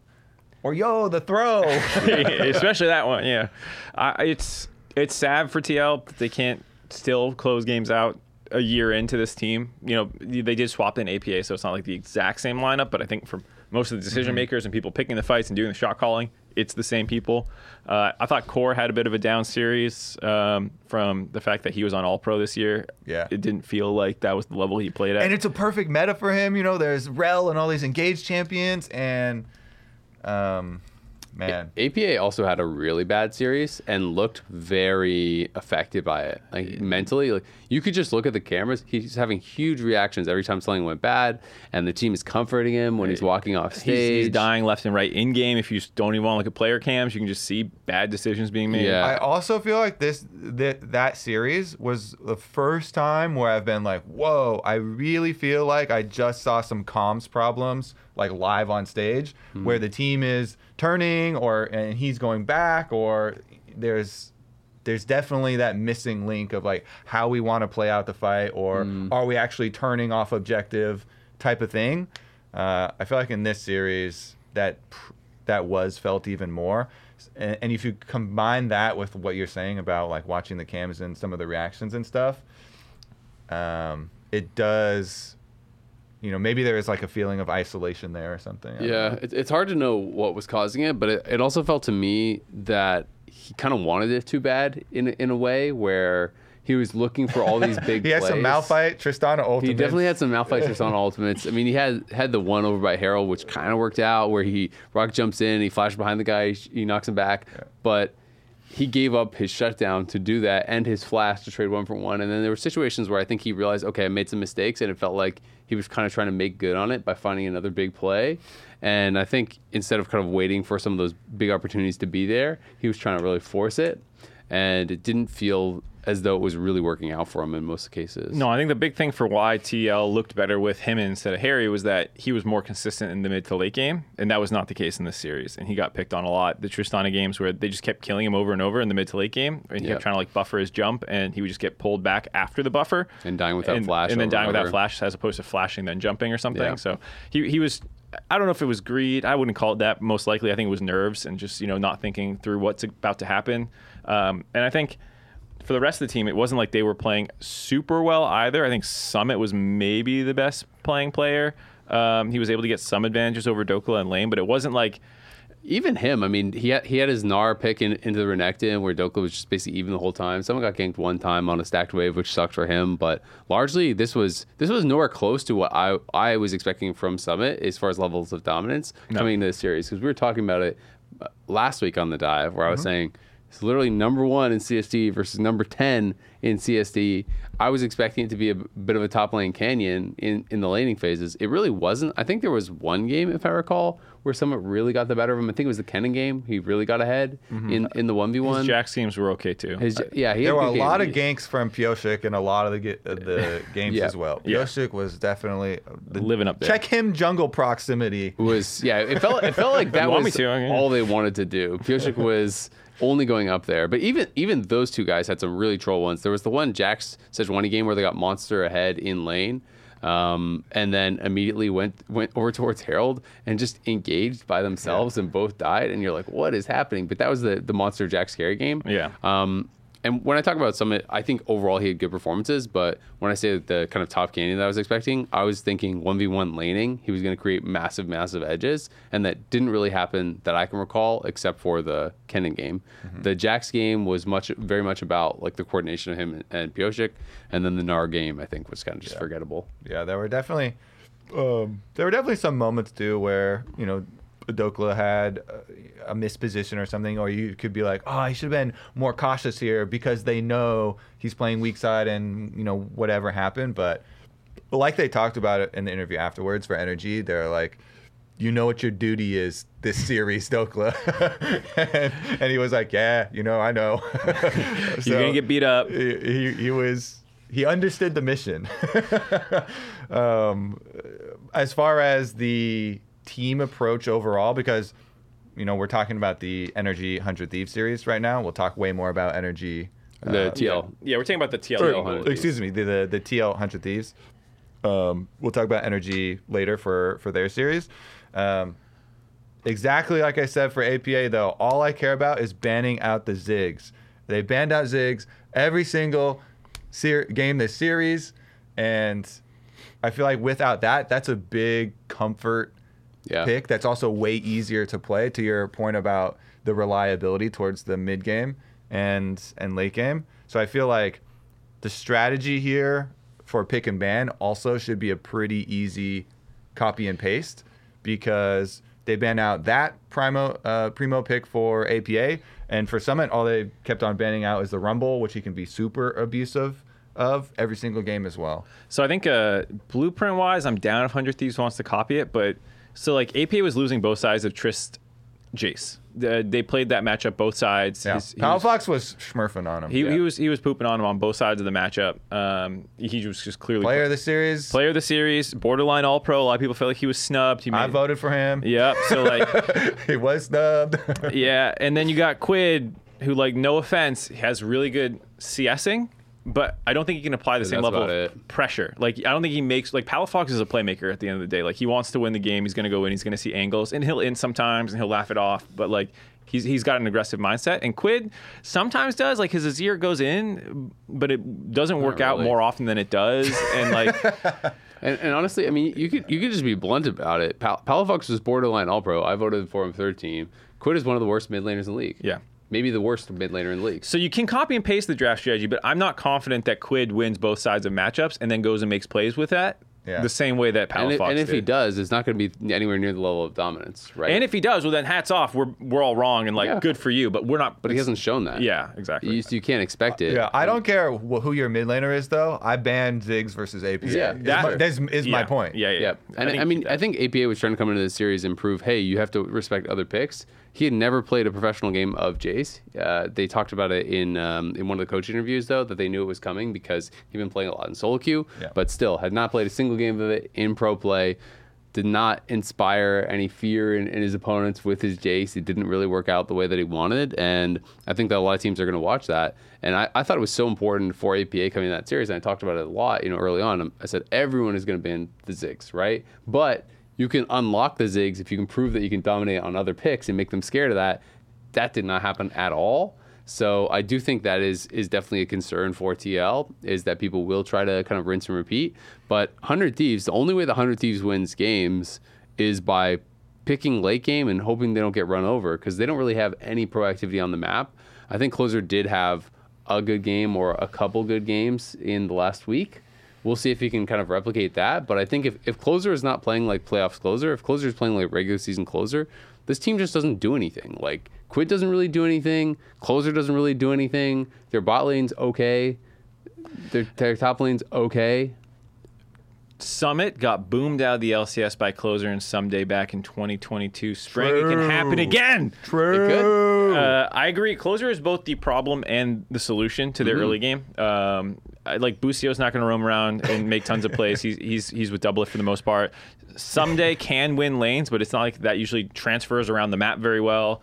or yo, the throw. <laughs> <laughs> especially that one. Yeah, I, it's it's sad for TL that they can't still close games out a year into this team. You know, they did swap in APA, so it's not like the exact same lineup. But I think for most of the decision mm-hmm. makers and people picking the fights and doing the shot calling, it's the same people. Uh, I thought Core had a bit of a down series um, from the fact that he was on All Pro this year. Yeah. it didn't feel like that was the level he played at. and it's a perfect meta for him. You know, there's Rell and all these engaged champions, and um, man, APA also had a really bad series and looked very affected by it. Like mentally, like you could just look at the cameras. He's having huge reactions every time something went bad, and the team is comforting him when he's walking off He's, stage. he's dying left and right in game. If you don't even want to look at player cams, you can just see bad decisions being made. Yeah. I also feel like this that that series was the first time where I've been like, whoa, I really feel like I just saw some comms problems like live on stage where the team is turning or and he's going back or there's there's definitely that missing link of like how we want to play out the fight or are we actually turning off objective type of thing. Uh, I feel like in this series that that was felt even more. And, and if you combine that with what you're saying about like watching the cams and some of the reactions and stuff, um, it does. You know, maybe there is like a feeling of isolation there or something. Yeah, it, it's hard to know what was causing it, but it, it also felt to me that he kind of wanted it too bad in a- in a way where he was looking for all these <laughs> big. He had some plays. Malphite, Tristana ultimate. He definitely had some Malphite Tristan ultimates. I mean, he had had the one over by Herald, which kind of worked out, where he rock jumps in, he flashes behind the guy, he, he knocks him back, but he gave up his shutdown to do that and his flash to trade one for one. And then there were situations where I think he realized, okay, I made some mistakes, and it felt like he was kind of trying to make good on it by finding another big play. And I think instead of kind of waiting for some of those big opportunities to be there, he was trying to really force it, and it didn't feel as though it was really working out for him in most cases. No, I think the big thing for why TL looked better with him instead of Haeri was that he was more consistent in the mid to late game, and that was not the case in this series. And he got picked on a lot. The Tristana games where they just kept killing him over and over in the mid to late game, and he Yeah. kept trying to like buffer his jump, and he would just get pulled back after the buffer And dying without and, flash and then dying without flash as opposed to flashing then jumping or something. Yeah. So he he was. I don't know if it was greed. I wouldn't call it that. Most likely, I think it was nerves and just you know not thinking through what's about to happen. Um, and I think for the rest of the team, it wasn't like they were playing super well either. I think Summit was maybe the best playing player. Um, he was able to get some advantages over Dhokla and Lane, but it wasn't like Even him, I mean, he had, he had his Gnar pick in, into the Renekton where Dhokla was just basically even the whole time. Someone got ganked one time on a stacked wave, which sucked for him. But largely, this was this was nowhere close to what I I was expecting from Summit as far as levels of dominance coming into this series. Because we were talking about it uh, last week on the dive, where I was saying it's literally number one in CSD versus number ten in CSD. I was expecting it to be a bit of a top lane canyon in, in the laning phases. It really wasn't. I think there was one game, if I recall, where Summit really got the better of him. I think it was the Kennen game. He really got ahead in, in the 1v1. his Jax games were okay too. His- yeah, he had There were a good lot of ganks from Pyosik and a lot of the uh, the <laughs> games Yeah. as well. Yeah. Was definitely uh, the, Living up there. Check him jungle proximity. was yeah. It felt it felt like <laughs> that was to, all they wanted to do. Pyosik was only going up there, but even even those two guys had some really troll ones. There was the one Jax Sejuani game where they got monster ahead in lane. Um, and then immediately went went over towards Herald and just engaged by themselves and both died. And you're like, what is happening? But that was the the monster Jack Scary game. Yeah. Um, and when I talk about Summit, I think overall he had good performances. But when I say the kind of top canyon that I was expecting, I was thinking 1v1 laning. He was going to create massive, massive edges. And that didn't really happen that I can recall, except for the Kennen game. The Jax game was much, very much about like the coordination of him and, and Pyosik. And then the Gnar game, I think, was kind of just forgettable. Yeah, there were definitely um, there were definitely some moments too where you know Dhokla had uh, a misposition or something, or you could be like, oh, he should have been more cautious here because they know he's playing weak side and you know whatever happened. But like they talked about it in the interview afterwards for NRG, they're like. You know what your duty is this series, Dhokla, and, <laughs> and he was like, "Yeah, you know, I know." <laughs> You're gonna get beat up. he, he, he was he understood the mission. <laughs> um, as far as the team approach overall, because you know we're talking about the NRG Hundred Thieves series right now. We'll talk way more about NRG. The uh, TL. Yeah, we're talking about the TL. or, 100 excuse me, the the, the TL Hundred Thieves. Um, we'll talk about NRG later for for their series. Um, exactly like I said for APA though, all I care about is banning out the Ziggs. They banned out Ziggs every single ser- game this series, and I feel like without that, that's a big comfort Yeah. pick. That's also way easier to play. To your point about the reliability towards the mid game and and late game. So I feel like the strategy here for pick and ban also should be a pretty easy copy and paste because they ban out that primo uh, primo pick for APA and for Summit all they kept on banning out is the Rumble, which he can be super abusive of every single game as well. So I think uh, blueprint wise, I'm down if Hundred Thieves wants to copy it, but so like APA was losing both sides of Trist Jace. The- they played that matchup both sides. Yeah. His- he Pal was- Fox was schmurfing on him. He, Yeah. he was he was pooping on him on both sides of the matchup. Um, he was just clearly Player of the series. player of the series, borderline All Pro. A lot of people felt like he was snubbed. He I voted for him. Yep. So like <laughs> he was snubbed. <laughs> yeah, and then you got Quid, who like no offense has really good CSing, but I don't think he can apply the same level of it. pressure. Like I don't think he makes like Palafox is a playmaker at the end of the day. Like he wants to win the game. He's going to go in. He's going to see angles, and he'll in sometimes, and he'll laugh it off. But like. He's, he's got an aggressive mindset, and Quid sometimes does. Like his Azir goes in, but it doesn't work out more often than it does. And like, <laughs> And, and honestly, I mean, you could you could just be blunt about it. Pal- Palafox was borderline All Pro. I voted for him third team. Quid is one of the worst mid laners in the league. Yeah. Maybe the worst mid laner in the league. So you can copy and paste the draft strategy, but I'm not confident that Quid wins both sides of matchups and then goes and makes plays with that. Yeah. The same way that And, Palafox if, and if he does, it's not going to be anywhere near the level of dominance, right? And if he does, well then hats off. We're we're all wrong and like Yeah. good for you, but we're not. but he hasn't shown that. Yeah, exactly. You, you can't expect it. yeah, I don't care who your mid laner is, though. I banned Ziggs versus APA. Yeah, is that- my, that's, is my point. Yeah, yeah. Yeah, and I, think mean, I think APA was trying to come into the series and prove, hey, you have to respect other picks. He had never played a professional game of Jace. Uh, they talked about it in um, in one of the coach interviews, though, that they knew it was coming because he'd been playing a lot in solo queue, Yeah. but still had not played a single game of it in pro play. Did not inspire any fear in, in his opponents with his Jace. It didn't really work out the way that he wanted, and I think that a lot of teams are going to watch that. And I, I thought it was so important for APA coming in that series, and I talked about it a lot, you know, early on. I said everyone is going to ban the Ziggs, right? But you can unlock the Ziggs if you can prove that you can dominate on other picks and make them scared of that. That did not happen at all. So I do think that is is definitely a concern for TL is that people will try to kind of rinse and repeat. But Hundred Thieves, the only way the Hundred Thieves wins games is by picking late game and hoping they don't get run over because they don't really have any proactivity on the map. I think Closer did have a good game or a couple good games in the last week. We'll see if he can kind of replicate that. But I think if, if Closer is not playing like playoffs Closer, if Closer is playing like regular season Closer, this team just doesn't do anything. Like Quid doesn't really do anything. Closer doesn't really do anything. Their bot lane's okay. Their, their top lane's okay. Summit got boomed out of the LCS by Closer and someday back in 2022 spring. It can happen again. True. Uh, I agree. Closer is both the problem and the solution to their early game. Um, I, like Busio's not going to roam around and make tons of plays. He's he's he's with double for the most part. Someday can win lanes, but it's not like that usually transfers around the map very well.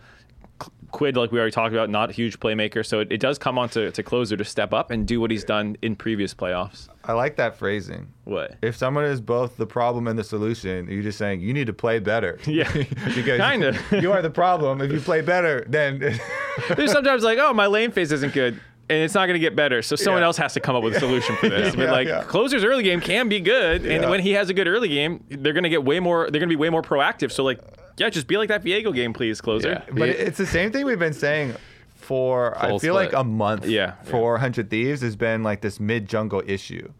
Qu- Quid, like we already talked about, not a huge playmaker, so it, it does come on to, to Closer to step up and do what he's done in previous playoffs. I like that phrasing. What? If someone is both the problem and the solution, you're just saying you need to play better. <laughs> Yeah. <laughs> because Kinda. <laughs> you are the problem. If you play better, then There's sometimes like, oh, my lane phase isn't good. And it's not going to get better, so someone Yeah. else has to come up with a solution for this. but Yeah, like, yeah. closer's early game can be good, and when he has a good early game, they're going to get way more. They're going to be way more proactive. So like, yeah, just be like that Viego game, please, closer. Yeah. but it's the same thing we've been saying for I feel split. like a month. Yeah, For Hundred Thieves has been like this mid jungle issue.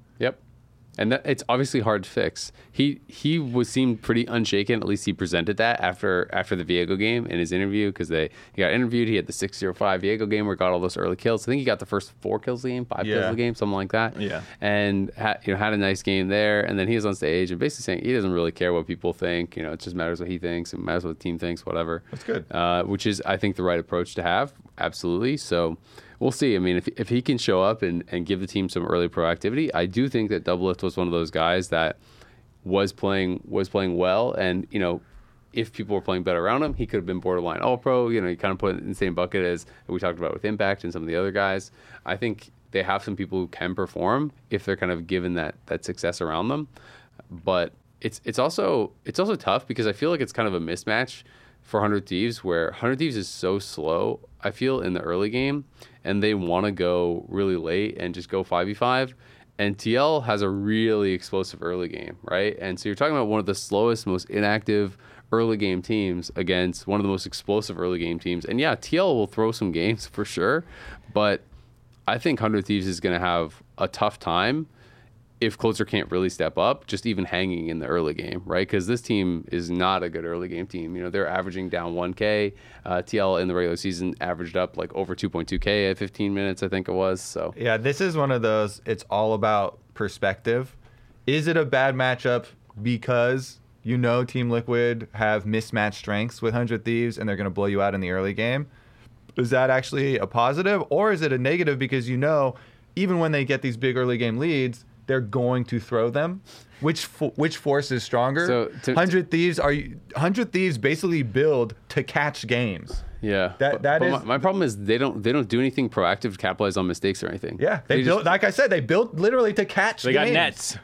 And that, it's obviously hard to fix. He he was seemed pretty unshaken. At least he presented that after after the Viego game in his interview because they he got interviewed. He had the six zero five Viego game where he got all those early kills. I think he got the first four kills of the game, five kills Yeah. of the game, something like that. Yeah. And ha, you know had a nice game there. And then he was on stage and basically saying he doesn't really care what people think. You know, it just matters what he thinks. It matters what the team thinks. Whatever. That's good. Uh, which is I think the right approach to have. Absolutely. So we'll see. I mean, if, if he can show up and, and give the team some early proactivity, I do think that Doublelift was one of those guys that was playing was playing well. And you know, if people were playing better around him, he could have been borderline All Pro. You know, he kind of put in the same bucket as we talked about with Impact and some of the other guys. I think they have some people who can perform if they're kind of given that that success around them. But it's it's also it's also tough because I feel like it's kind of a mismatch for Hundred Thieves where Hundred Thieves is so slow. I feel in the early game, and they want to go really late and just go five v five. And TL has a really explosive early game, right? And so you're talking about one of the slowest, most inactive early game teams against one of the most explosive early game teams. And yeah, TL will throw some games <laughs> for sure, but I think Hundred Thieves is going to have a tough time if Closer can't really step up, just even hanging in the early game, right? Because this team is not a good early game team. You know, they're averaging down 1K. Uh, TL in the regular season averaged up like over 2.2K at 15 minutes, I think it was. So Yeah, this is one of those. It's all about perspective. Is it a bad matchup because you know Team Liquid have mismatched strengths with 100 Thieves and they're going to blow you out in the early game. Is that actually a positive or is it a negative because you know even when they get these big early game leads, they're going to throw them? Which fo- which force is stronger? So, to- 100 Thieves are 100 Thieves basically build to catch games. Yeah, That- but, that but is- my, my problem is they don't they don't do anything proactive to capitalize on mistakes or anything. Yeah, they, just- like I said, they built literally to catch They got games.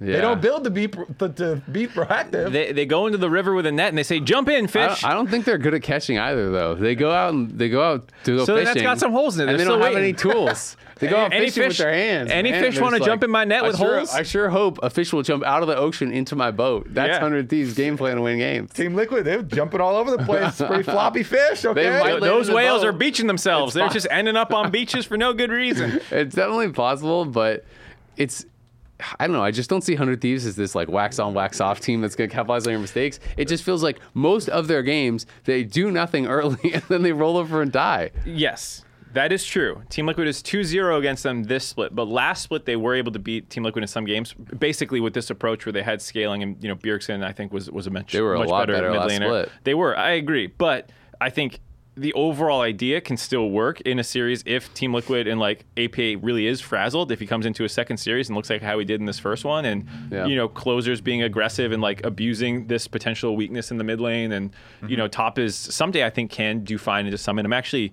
Nets. They don't build to be to, to be proactive. They, they go into the river with a net and they say, "Jump in, I fish." don't, I don't think they're good at catching either, though. They go out and they go out to go So fishing. that's got some holes in it. and they don't still have any tools. <laughs> They go out Any fishing fish- with their hands. any man. fish wanna just jump in my net I with sure, holes? I sure hope a fish will jump out of the ocean into my boat. That's Yeah. Hundred Thieves game plan to win games. Team Liquid, they're jumping all over the place. Pretty floppy fish. <laughs> Okay, might Those in the whales boat. are beaching themselves. It's They're fine. just ending up on beaches for no good reason. <laughs> It's definitely possible, but it's. I don't know. I just don't see Hundred Thieves as this like wax on, wax off team that's going to capitalize on your mistakes. It just feels like most of their games they do nothing <laughs> early and then they roll over and die. Yes, that is true. Team Liquid is 2-0 against them this split, but last split they were able to beat Team Liquid in some games. Basically, with this approach where they had scaling and you know Bjergsen, I think was was a much They were a much lot better, better mid last laner. split. They were. I agree, but I think the overall idea can still work in a series if Team Liquid and like APA really is frazzled. If he comes into a second series and looks like how he did in this first one, and Yeah. you know closers being aggressive and like abusing this potential weakness in the mid lane, and Mm-hmm. you know top is someday I think can do fine into summon. I'm actually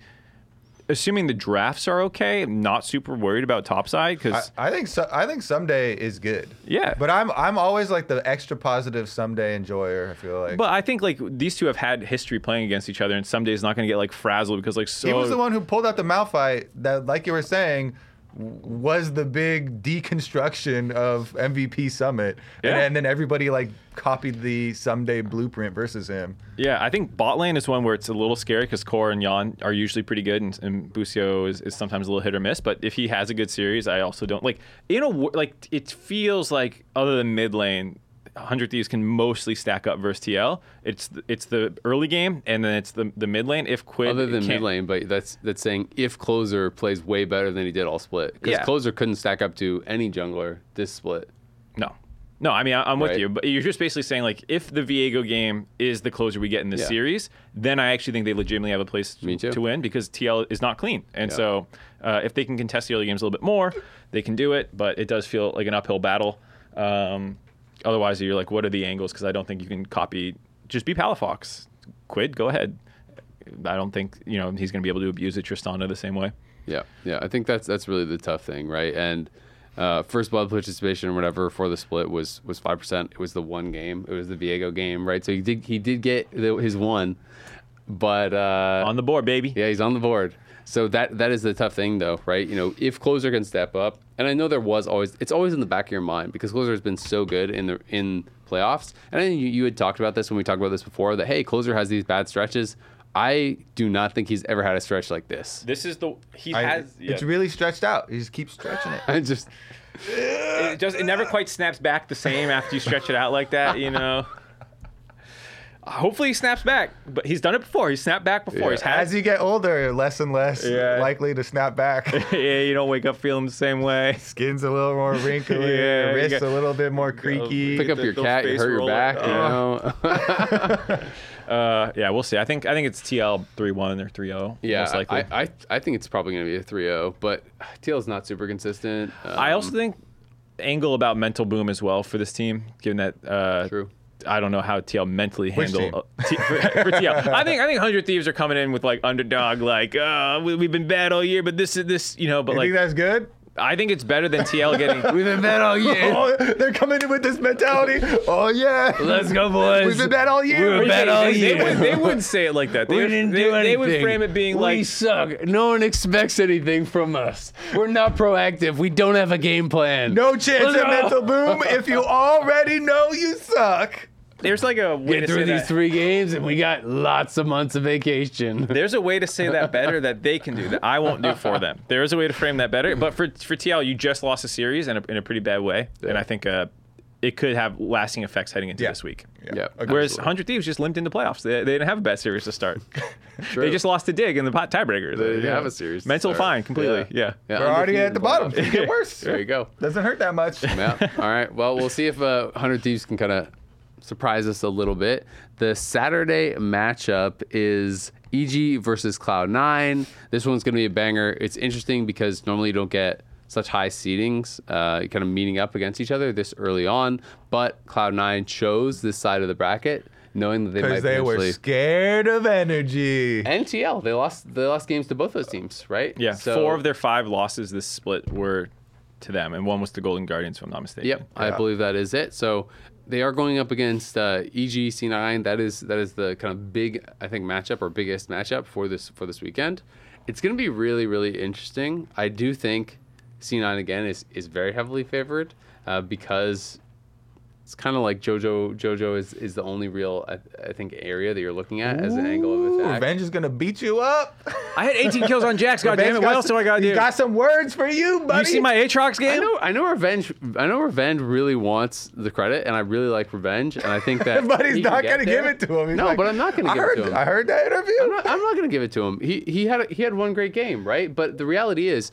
assuming the drafts are okay. I'm not super worried about topside I, because I think so, I think someday is good. Yeah. but I'm I'm always like the extra positive someday enjoyer. I feel like. But I think like these two have had history playing against each other, and someday is not going to get like frazzled because like so. he was the one who pulled out the Malphite that, like you were saying, was the big deconstruction of MVP Summit, and, Yeah. and then everybody like copied the someday blueprint versus him. Yeah, I think bot lane is one where it's a little scary because Core and Yeon are usually pretty good, and, and Busio is, is sometimes a little hit or miss. But if he has a good series, I also don't like You know, like it feels like other than mid lane. 100 Thieves can mostly stack up versus TL. It's the, it's the early game and then it's the the mid lane. If Quid Other than mid lane, but that's that's saying if closer plays way better than he did all split, because Yeah. closer couldn't stack up to any jungler this split. No. No, I mean I, I'm with Right. you, but you're just basically saying like if the Viego game is the closer we get in this Yeah. series, then I actually think they legitimately have a place to win because TL is not clean, and Yeah. so uh, if they can contest the early games a little bit more, they can do it. But it does feel like an uphill battle. Um, otherwise, you're like, what are the angles? Because I don't think you can copy. Just be Palafox. Quid, go ahead. I don't think you know he's going to be able to abuse it Tristana the same way. Yeah, yeah. I think that's that's really the tough thing, right? And uh, first blood participation or whatever for the split was was five percent. It was the one game. It was the Viego game, right? So he did he did get the, his one, but uh, On the board, baby. yeah, he's on the board. So that that is the tough thing, though, right? You know, if closer can step up, and I know there was always it's always in the back of your mind because closer has been so good in the in playoffs. And I know you, you had talked about this when we talked about this before that hey, closer has these bad stretches. I do not think he's ever had a stretch like this. This is the he I- has. yeah. It's really stretched out. He just keeps stretching it. <laughs> I just it just it never quite snaps back the same after you stretch it out like that, you know. Hopefully he snaps back, but he's done it before. He snapped back before. Yeah. He's had. As you get older, less and less Yeah. likely to snap back. <laughs> yeah, you don't wake up feeling the same way. Skin's a little more wrinkly, <laughs> Yeah, you wrists got- a little bit more creaky. pick up the- your cat, you hurt your back, it. you know. <laughs> Uh, yeah, we'll see. I think I think it's TL three one or 3-0. yeah, most likely. I, I I think it's probably going to be a 3-0, but TL's not super consistent. I also Um, think angle about mental boom as well for this team, given that uh, True. I don't know how TL mentally Which handle uh, T- for, for TL. I think I think hundred thieves are coming in with like underdog, like uh, we, we've been bad all year, but this is this, you know. But you like think that's good? I think it's better than TL getting. <laughs> We've been bad all year. <laughs> Oh, they're coming in with this mentality. Oh yeah, Let's go, boys. we've been bad all year. We're bad all they, they, year. would, they wouldn't say it like that. They, We would, didn't they, do anything. they would frame it being we like, "We suck. No one expects anything from us. We're not proactive. We don't have a game plan. No chance Let's at go. mental boom if you already know you suck. There's like a way Get to through say these that. three games, and we got lots of months of vacation. <laughs> There's a way to say that better that they can do that I won't do for them. <laughs> There is a way to frame that better. But for for TL, you just lost a series in a, in a pretty bad way, and I think uh, it could have lasting effects heading into Yeah. this week. Yeah. Whereas absolutely. 100 Thieves just limped into playoffs. They, they didn't have a bad series to start. <laughs> True. They just lost to Dig in the pot tiebreakers. They didn't have a series to Mental start. fine, completely. Yeah. Yeah, We're already at the in bottom. It get worse. There you go. Doesn't hurt that much. Yeah. All right. Well, we'll see if uh, 100 Thieves can kind of surprise us a little bit. The Saturday matchup is EG versus Cloud9. This one's going to be a banger. It's interesting because normally you don't get such high seedings uh, kind of meeting up against each other this early on, but Cloud9 chose this side of the bracket knowing that they might Because they were scared of energy. NTL, They lost they lost games to both those teams, right? Yeah, So- four of their five losses this split were to them, and one was the Golden Guardians, if I'm not mistaken. Yep, I believe that is it. So they are going up against uh, EG C9. That is that is the kind of big I think matchup or biggest matchup for this for this weekend. It's going to be really really interesting. I do think C9 again is is very heavily favored uh, because it's kind of like JoJo. JoJo is, is the only real I, I think area that you're looking at as an angle of attack. Revenge is gonna beat you up. I had 18 kills on Jax. God damn Revenge it! got What else do I got to He's do? got some words for you, buddy. you see my Aatrox game? I know, I know, Revenge. I know, Revenge really wants the credit, and I really like Revenge, and I think that. <laughs> but he's he can not get gonna there. give it to him. He's no, like, but I'm not gonna I give heard, it to him. I heard that interview. I'm not, I'm not gonna give it to him. He he had a, he had one great game, right? But the reality is,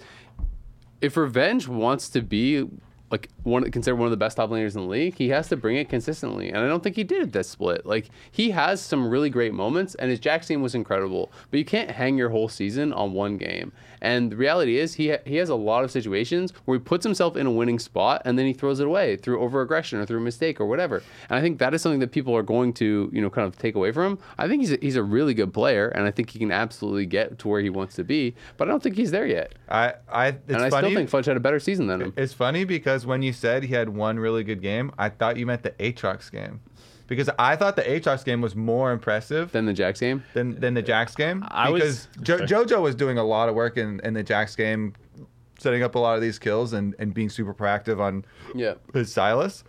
if Revenge wants to be like one considered one of the best top laners in the league, he has to bring it consistently. And I don't think he did this split. Like he has some really great moments, and his Jax game was incredible. But you can't hang your whole season on one game. And the reality is, he ha- he has a lot of situations where he puts himself in a winning spot, and then he throws it away through over aggression or through a mistake or whatever. And I think that is something that people are going to you know kind of take away from him. I think he's a, he's a really good player, and I think he can absolutely get to where he wants to be. But I don't think he's there yet. I, I, it's and I funny. still think Fudge had a better season than him. It's funny because when you said he had one really good game, I thought you meant the Aatrox game, because I thought the Aatrox game was more impressive Than the Jax game. than than the Jax game. I was- jo- <laughs> JoJo was doing a lot of work in, in the Jax game, setting up a lot of these kills and, and being super proactive on Yeah. his Sylas.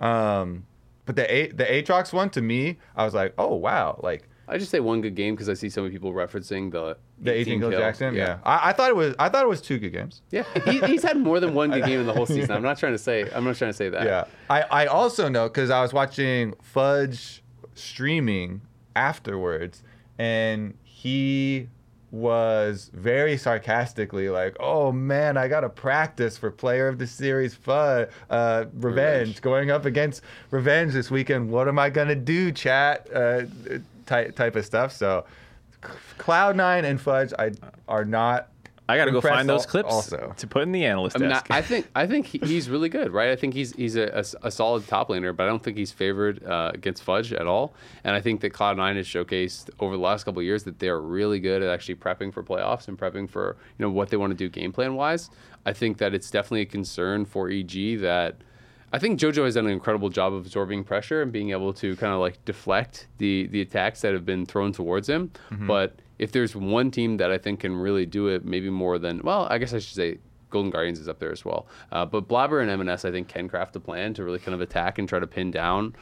Um, but the A- the Aatrox one to me, I was like, oh wow, like I just say one good game because I see so many people referencing the the 18 kill. Jackson. Yeah, I, I thought it was I thought it was two good games. Yeah, he, he's had more than one good <laughs> game in the whole season. I'm not trying to say. I'm not trying to say that. Yeah. I, I also know because I was watching Fudge streaming afterwards, and he was very sarcastically like, "Oh man, I gotta practice for Player of the Series Fud uh, Revenge, Revenge. going up against Revenge this weekend. What am I gonna do, chat? Uh, type type of stuff." So, Cloud Nine and Fudge, I are not. I got to go find those clips also. to put in the analyst I mean, I, desk. I think I think he's really good, right? I think he's he's a, a- a solid top laner, but I don't think he's favored uh, against Fudge at all. And I think that Cloud Nine has showcased over the last couple of years that they are really good at actually prepping for playoffs and prepping for you know what they want to do game plan wise. I think that it's definitely a concern for EG that. I think JoJo has done an incredible job of absorbing pressure and being able to kind of like deflect the the attacks that have been thrown towards him. But if there's one team that I think can really do it, maybe more than well, I guess I should say Golden Guardians is up there as well. Uh, but Blabber and EMENES I think can craft a plan to really kind of attack and try to pin down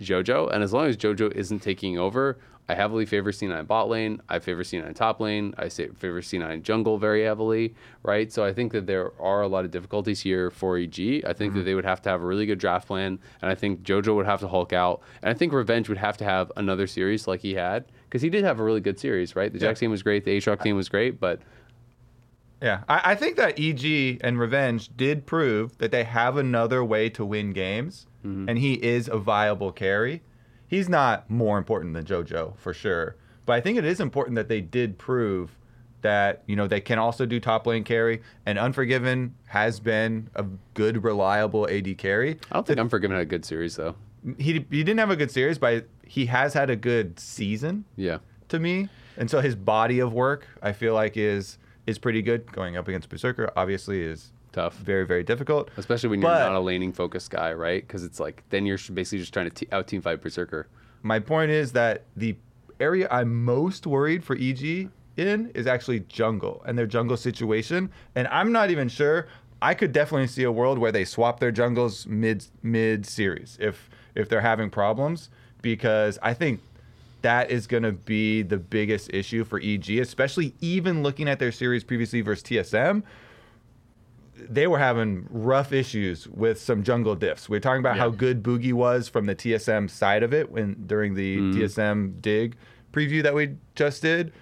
JoJo. And as long as JoJo isn't taking over, I heavily favor C9 bot lane. I favor C9 top lane. I say favor C9 jungle very heavily, right? So I think that there are a lot of difficulties here for EG. I think that mm-hmm. they would have to have a really good draft plan, and I think JoJo would have to Hulk out, and I think Revenge would have to have another series like he had because he did have a really good series, right? The Yeah. Jax team was great, the Aatrox team was great, but Yeah, I, I think that EG and Revenge did prove that they have another way to win games, mm-hmm. and he is a viable carry. He's not more important than JoJo for sure, but I think it is important that they did prove that you know they can also do top lane carry, and Unforgiven has been a good, reliable AD carry. I don't think Unforgiven had a good series though. He he didn't have a good series, but he has had a good season Yeah. to me. And so his body of work, I feel like, is is pretty good. Going up against Berserker, obviously, is Tough. very very difficult. Especially when you're But- not a laning focused guy, right? Because it's like then you're basically just trying to te- out team fight Berserker. My point is that the area I'm most worried for EG in is actually jungle and their jungle situation. And I'm not even sure. I could definitely see a world where they swap their jungles mid mid series if if they're having problems because I think that is going to be the biggest issue for EG, especially even looking at their series previously versus TSM. They were having rough issues with some jungle diffs. We are talking about how good Bugi was from the TSM side of it when during the mm-hmm. TSM dig preview that we just did.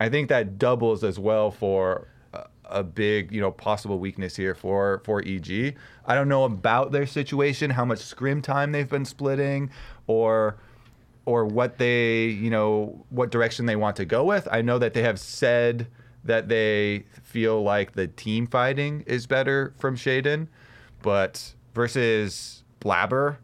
I think that doubles as well for a, a big, you know, possible weakness here for for EG. I don't know about their situation, how much scrim time they've been splitting, or or what they you know what direction they want to go with. I know that they have said that they feel like the team fighting is better from Shaden, but versus Blabber,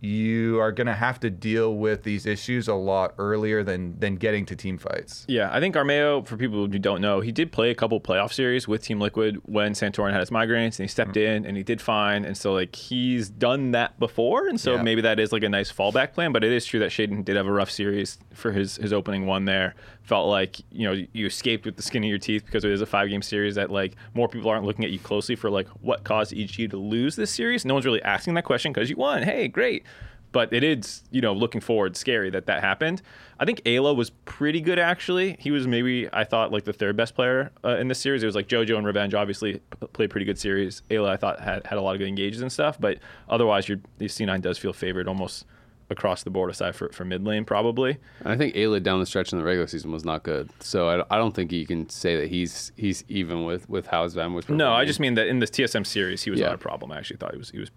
you are going to have to deal with these issues a lot earlier than than getting to team fights. Yeah, I think Armao, for people who don't know, he did play a couple playoff series with Team Liquid when Santorin had his migraines, and he stepped Mm-hmm. in and he did fine. And so like he's done that before, and so Yeah. maybe that is like a nice fallback plan. But it is true that Shaden did have a rough series for his his opening one there. Felt like you know you escaped with the skin of your teeth because it is a five game series that like more people aren't looking at you closely for like what caused EG to lose this series. No one's really asking that question because you won. Hey, great. But it is you know looking forward scary that that happened. I think Eyla was pretty good actually. He was maybe i thought like the third best player uh, in this series. It was like jojo and revenge obviously p- played pretty good series. Eyla i thought had, had a lot of good engages and stuff but otherwise your the c9 does feel favored almost across the board aside for, for mid lane probably I think Eyla down the stretch in the regular season was not good. So I, I don't think you can say that he's he's even with with how Van was. no i just mean that in this tsm series he was Yeah. not a problem i actually thought he was he was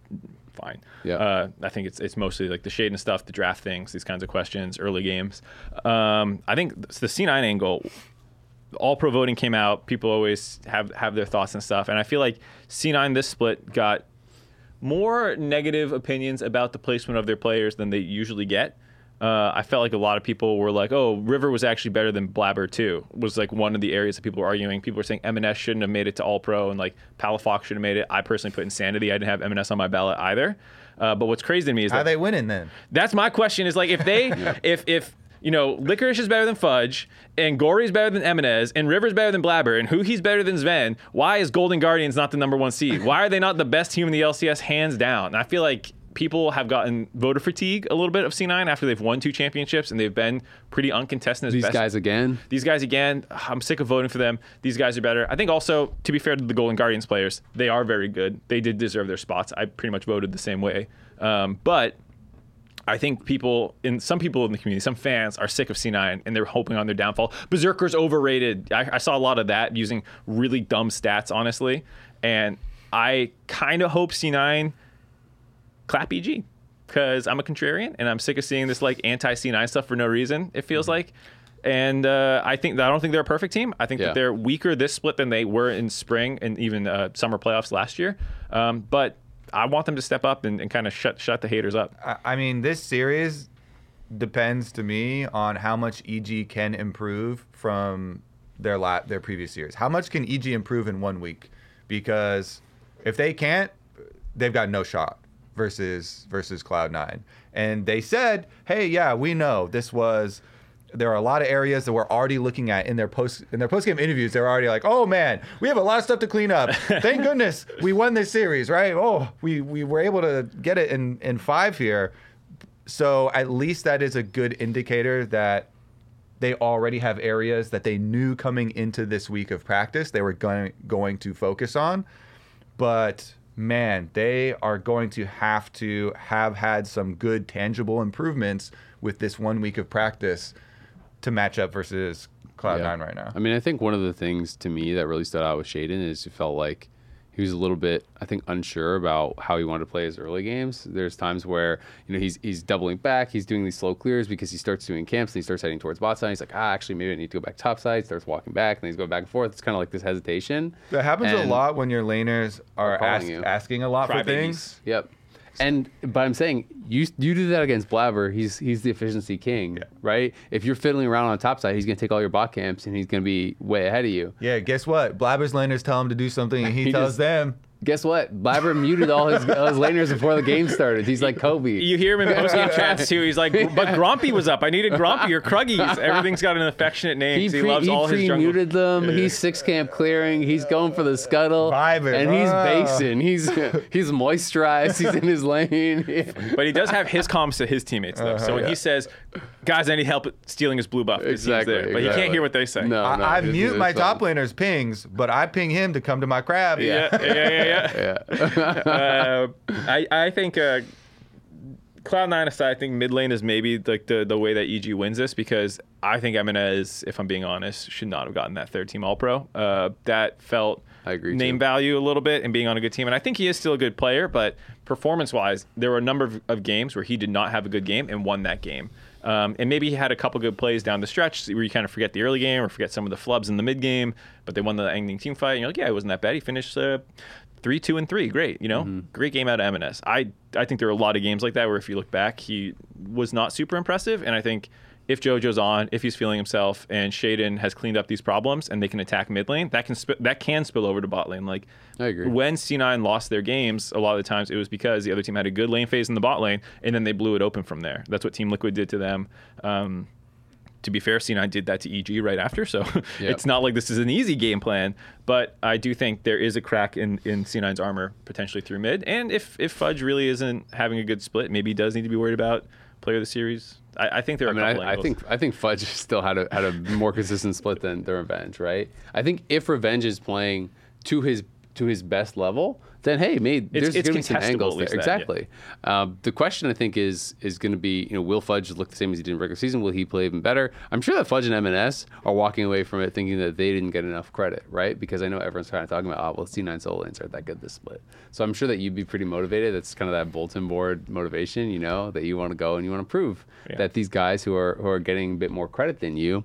fine Yeah. uh, i think it's it's mostly like the shade and stuff the draft things these kinds of questions early games um, i think the c9 angle all pro voting came out. People always have have their thoughts and stuff, and I feel like C9 this split got more negative opinions about the placement of their players than they usually get. Uh, I felt like a lot of people were like, "Oh, River was actually better than Blabber too." Was like one of the areas that people were arguing. People were saying EMENES shouldn't have made it to All Pro, and like Palafox should have made it. I personally put Insanity. I didn't have EMENES on my ballot either. Uh, but what's crazy to me is How that are they winning then? that's my question. Is like if they, <laughs> if if you know, Licorice is better than Fudge, and Gori is better than EMENES, and River's better than Blabber, and who he's better than Zven. Why is Golden Guardians not the number one seed? Why are they not the best team in the LCS hands down? And I feel like people have gotten voter fatigue a little bit of C9 after they've won two championships and they've been pretty uncontested as these best guys again. these guys again, I'm sick of voting for them. These guys are better. I think also, to be fair to the Golden Guardians players, they are very good. They did deserve their spots. I pretty much voted the same way. Um, but I think people in some people in the community, some fans are sick of C9 and they're hoping on their downfall. Berserker's overrated. I, I saw a lot of that using really dumb stats, honestly. And I kind of hope C9 clap EG because I'm a contrarian and I'm sick of seeing this like anti C9 stuff for no reason. It feels like. And uh, I think I don't think they're a perfect team. I think Yeah. that they're weaker this split than they were in spring and even uh, summer playoffs last year. Um, but I want them to step up and, and kind of shut shut the haters up. I- mean, this series depends to me on how much EG can improve from their la- their previous years. How much can EG improve in one week? Because if they can't, they've got no shot versus versus Cloud Nine. And they said, "Hey, yeah, we know this was." There are a lot of areas that we're already looking at in their post in their post game interviews. They're already like, "Oh man, we have a lot of stuff to clean up. <laughs> Thank goodness we won this series, right? Oh, we we were able to get it in in five here." So at least that is a good indicator that they already have areas that they knew coming into this week of practice they were going going to focus on. But man, they are going to have to have had some good tangible improvements with this one week of practice to match up versus Cloud Yeah. Nine right now. I mean, I think one of the things to me that really stood out with Shaden is it felt like he was a little bit, I think, unsure about how he wanted to play his early games. There's times where you know he's he's doubling back, he's doing these slow clears because he starts doing camps and he starts heading towards bot side. He's like, ah, actually, maybe I need to go back top side. Starts walking back, and then he's going back and forth. It's kind of like this hesitation. That happens a lot when your laners are ask, asking a lot for things. Yep. And but I'm saying you you do that against Blabber, he's he's the efficiency king, Yeah. right? If you're fiddling around on top side, he's gonna take all your bot camps and he's gonna be way ahead of you. Yeah, guess what? Blabber's laners tell him to do something, and he, <laughs> He tells just- them. Guess what? Blabber muted all his all his laners before the game started. He's like Kobe. You hear him in post game chats <laughs> too. He's like, "But Grumpy was up. I needed Grumpy or Kruggies. Everything's got an affectionate name. He, pre, loves he all his jungle." muted them. He's six camp clearing. He's going for the scuttle, Vibing. and he's basing. He's he's moisturized. He's in his lane. But he does have his comms to his teammates though. so uh-huh, when yeah. he says, "Guys, I need help stealing his blue buff," he's Exactly, there. but he can't hear what they say. No, no, I, I mute it's my top laner's pings, but I ping him to come to my crab. Yeah, yeah, yeah, yeah. Yeah. <laughs> uh, I I think uh, Cloud Nine aside, I think mid lane is maybe like the, the way that EG wins this because I think EMENES, if I'm being honest, should not have gotten that third team All Pro. Uh, that felt I agree, name too. value a little bit and being on a good team, and I think he is still a good player. But performance wise, there were a number of, of games where he did not have a good game and won that game. Um, and maybe he had a couple good plays down the stretch where you kind of forget the early game or forget some of the flubs in the mid game, but they won the ending team fight. And you're like, yeah, it wasn't that bad. He finished uh, three, two, and three. Great, you know, great game out of EMENES. I I think there are a lot of games like that where if you look back, he was not super impressive. And I think if JoJo's on, if he's feeling himself, and Shaden has cleaned up these problems, and they can attack mid lane, that can sp- that can spill over to bot lane. Like I agree. when C9 lost their games, a lot of the times it was because the other team had a good lane phase in the bot lane, and then they blew it open from there. That's what Team Liquid did to them. Um, to be fair, C9 did that to EG right after, so <laughs> it's not like this is an easy game plan. But I do think there is a crack in, in C9's armor potentially through mid. And if, if Fudge really isn't having a good split, maybe he does need to be worried about player of the series. I, I think there are I mean, a couple I, I think I think Fudge <laughs> still had a had a more consistent split than the Revenge, right? I think if Revenge is playing to his to his best level, then hey, maybe there's going to be some angles there. least then, yeah. exactly. Um, the question I think is is going to be, you know, will Fudge look the same as he did in regular season? Will he play even better? I'm sure that Fudge and EMENES are walking away from it thinking that they didn't get enough credit, right? Because I know everyone's kind of talking about, oh, well, C9 solo lanes aren't that good this split. So I'm sure that you'd be pretty motivated. That's kind of that bulletin board motivation, you know, that you want to go and you want to prove Yeah. that these guys who are who are getting a bit more credit than you,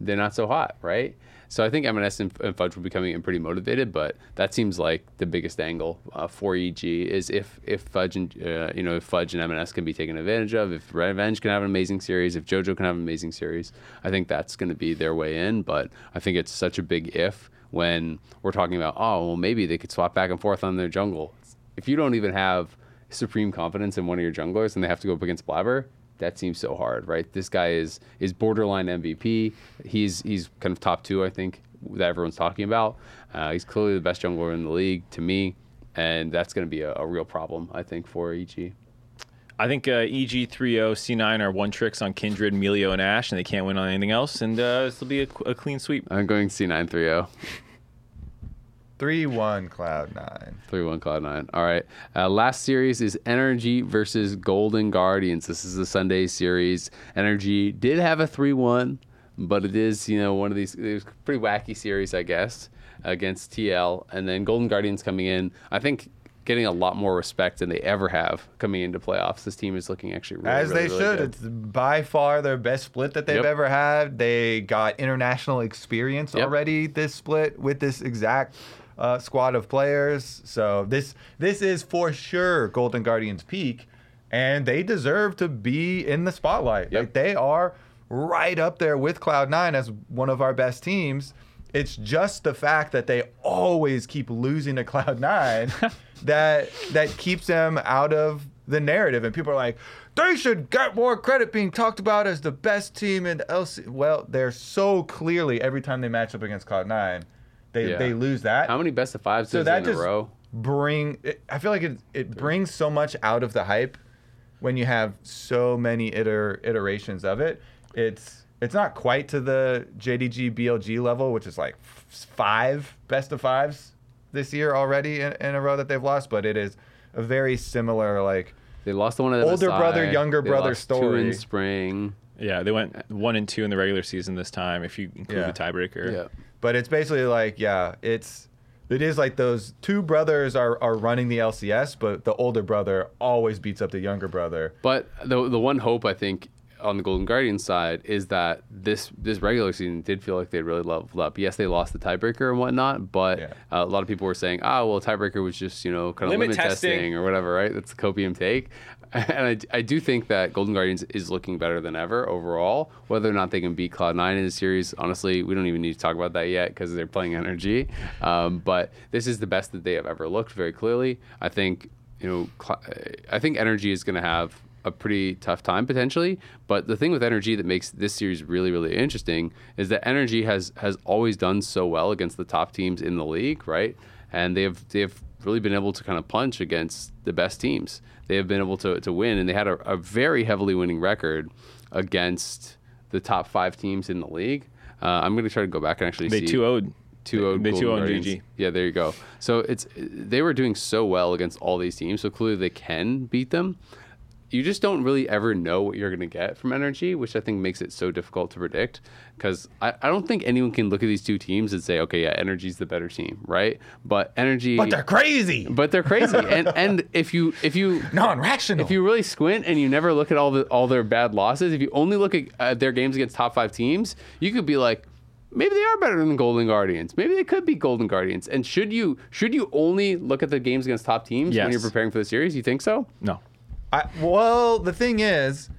they're not so hot, right? So I think EMENES and, Fudge will be coming in pretty motivated, but that seems like the biggest angle uh, for EG is if if Fudge and uh, you know if Fudge and EMENES can be taken advantage of, if Revenge can have an amazing series, if JoJo can have an amazing series, I think that's going to be their way in. But I think it's such a big if when we're talking about oh well maybe they could swap back and forth on their jungle. If you don't even have supreme confidence in one of your junglers and they have to go up against Blaber, that seems so hard, right? This guy is is borderline MVP. He's he's kind of top two, I think, that everyone's talking about. Uh, he's clearly the best jungler in the league to me, and that's going to be a, a real problem, I think, for EG. I think uh, EG 3-0, C9 are one tricks on Kindred, Milio, and Ashe, and they can't win on anything else. And uh, this will be a, a clean sweep. I'm going C930. 3 1 Cloud 9. 3 1 Cloud9. All right. Uh, last series is Energy versus Golden Guardians. This is the Sunday series. Energy did have a 3 1, but it is, you know, one of these it was pretty wacky series, I guess, against TL. And then Golden Guardians coming in, I think, getting a lot more respect than they ever have coming into playoffs. This team is looking actually really, As really, they really should. good. It's by far their best split that they've Yep. ever had. They got international experience Yep. already this split with this exact uh, squad of players. So this this is for sure Golden Guardians peak, and they deserve to be in the spotlight. Yep. Like they are right up there with Cloud Nine as one of our best teams. It's just the fact that they always keep losing to Cloud Nine <laughs> that that keeps them out of the narrative. And people are like, they should get more credit being talked about as the best team in LC. Well, they're so clearly every time they match up against Cloud Nine, they Yeah. they lose that. How many best of fives so is that in just a row? bring. It, I feel like it it brings so much out of the hype when you have so many iter, iterations of it. It's it's not quite to the JDG BLG level, which is like f- five best of fives this year already in, in a row that they've lost, but it is a very similar like They lost the one at Older MSI. brother, younger They brother lost Two story. in spring. Yeah, they went one and two in the regular season this time, if you include Yeah. the tiebreaker. Yeah. But it's basically like, yeah, it's it is like those two brothers are, are running the LCS, but the older brother always beats up the younger brother. But the the one hope I think on the Golden Guardian side is that this this regular season did feel like they really leveled up. Yes, they lost the tiebreaker and whatnot, but Yeah. uh, a lot of people were saying, "Ah, well, tiebreaker was just you know kind of Limit limit, testing. testing. or whatever." Right? That's the copium take, <laughs> and I, I do think that Golden Guardians is looking better than ever overall. Whether or not they can beat Cloud Nine in the series, honestly, we don't even need to talk about that yet because they're playing Energy. Um, but this is the best that they have ever looked. Very clearly, I think you know, I think Energy is going to have a pretty tough time potentially. But the thing with Energy that makes this series really, really interesting is that Energy has has always done so well against the top teams in the league, right? And they've they've really been able to kind of punch against the best teams. They have been able to, to win, and they had a, a very heavily winning record against the top five teams in the league. Uh, I'm going to try to go back and actually They see. 2 0'd. Two owed They 2-0'd GG. Yeah, there you go. So it's they were doing so well against all these teams, so clearly they can beat them. You just don't really ever know what you're going to get from energy, which I think makes it so difficult to predict. Because I, I don't think anyone can look at these two teams and say, okay, yeah, energy's the better team, right? But energy, But they're crazy. but they're crazy. <laughs> and and if you if you Non-rational. if you really squint and you never look at all the all their bad losses, if you only look at uh, their games against top five teams, you could be like, maybe they are better than Golden Guardians. Maybe they could be Golden Guardians. And should you should you only look at the games against top teams when you're preparing for the series? You think so? No. I, well, the thing is,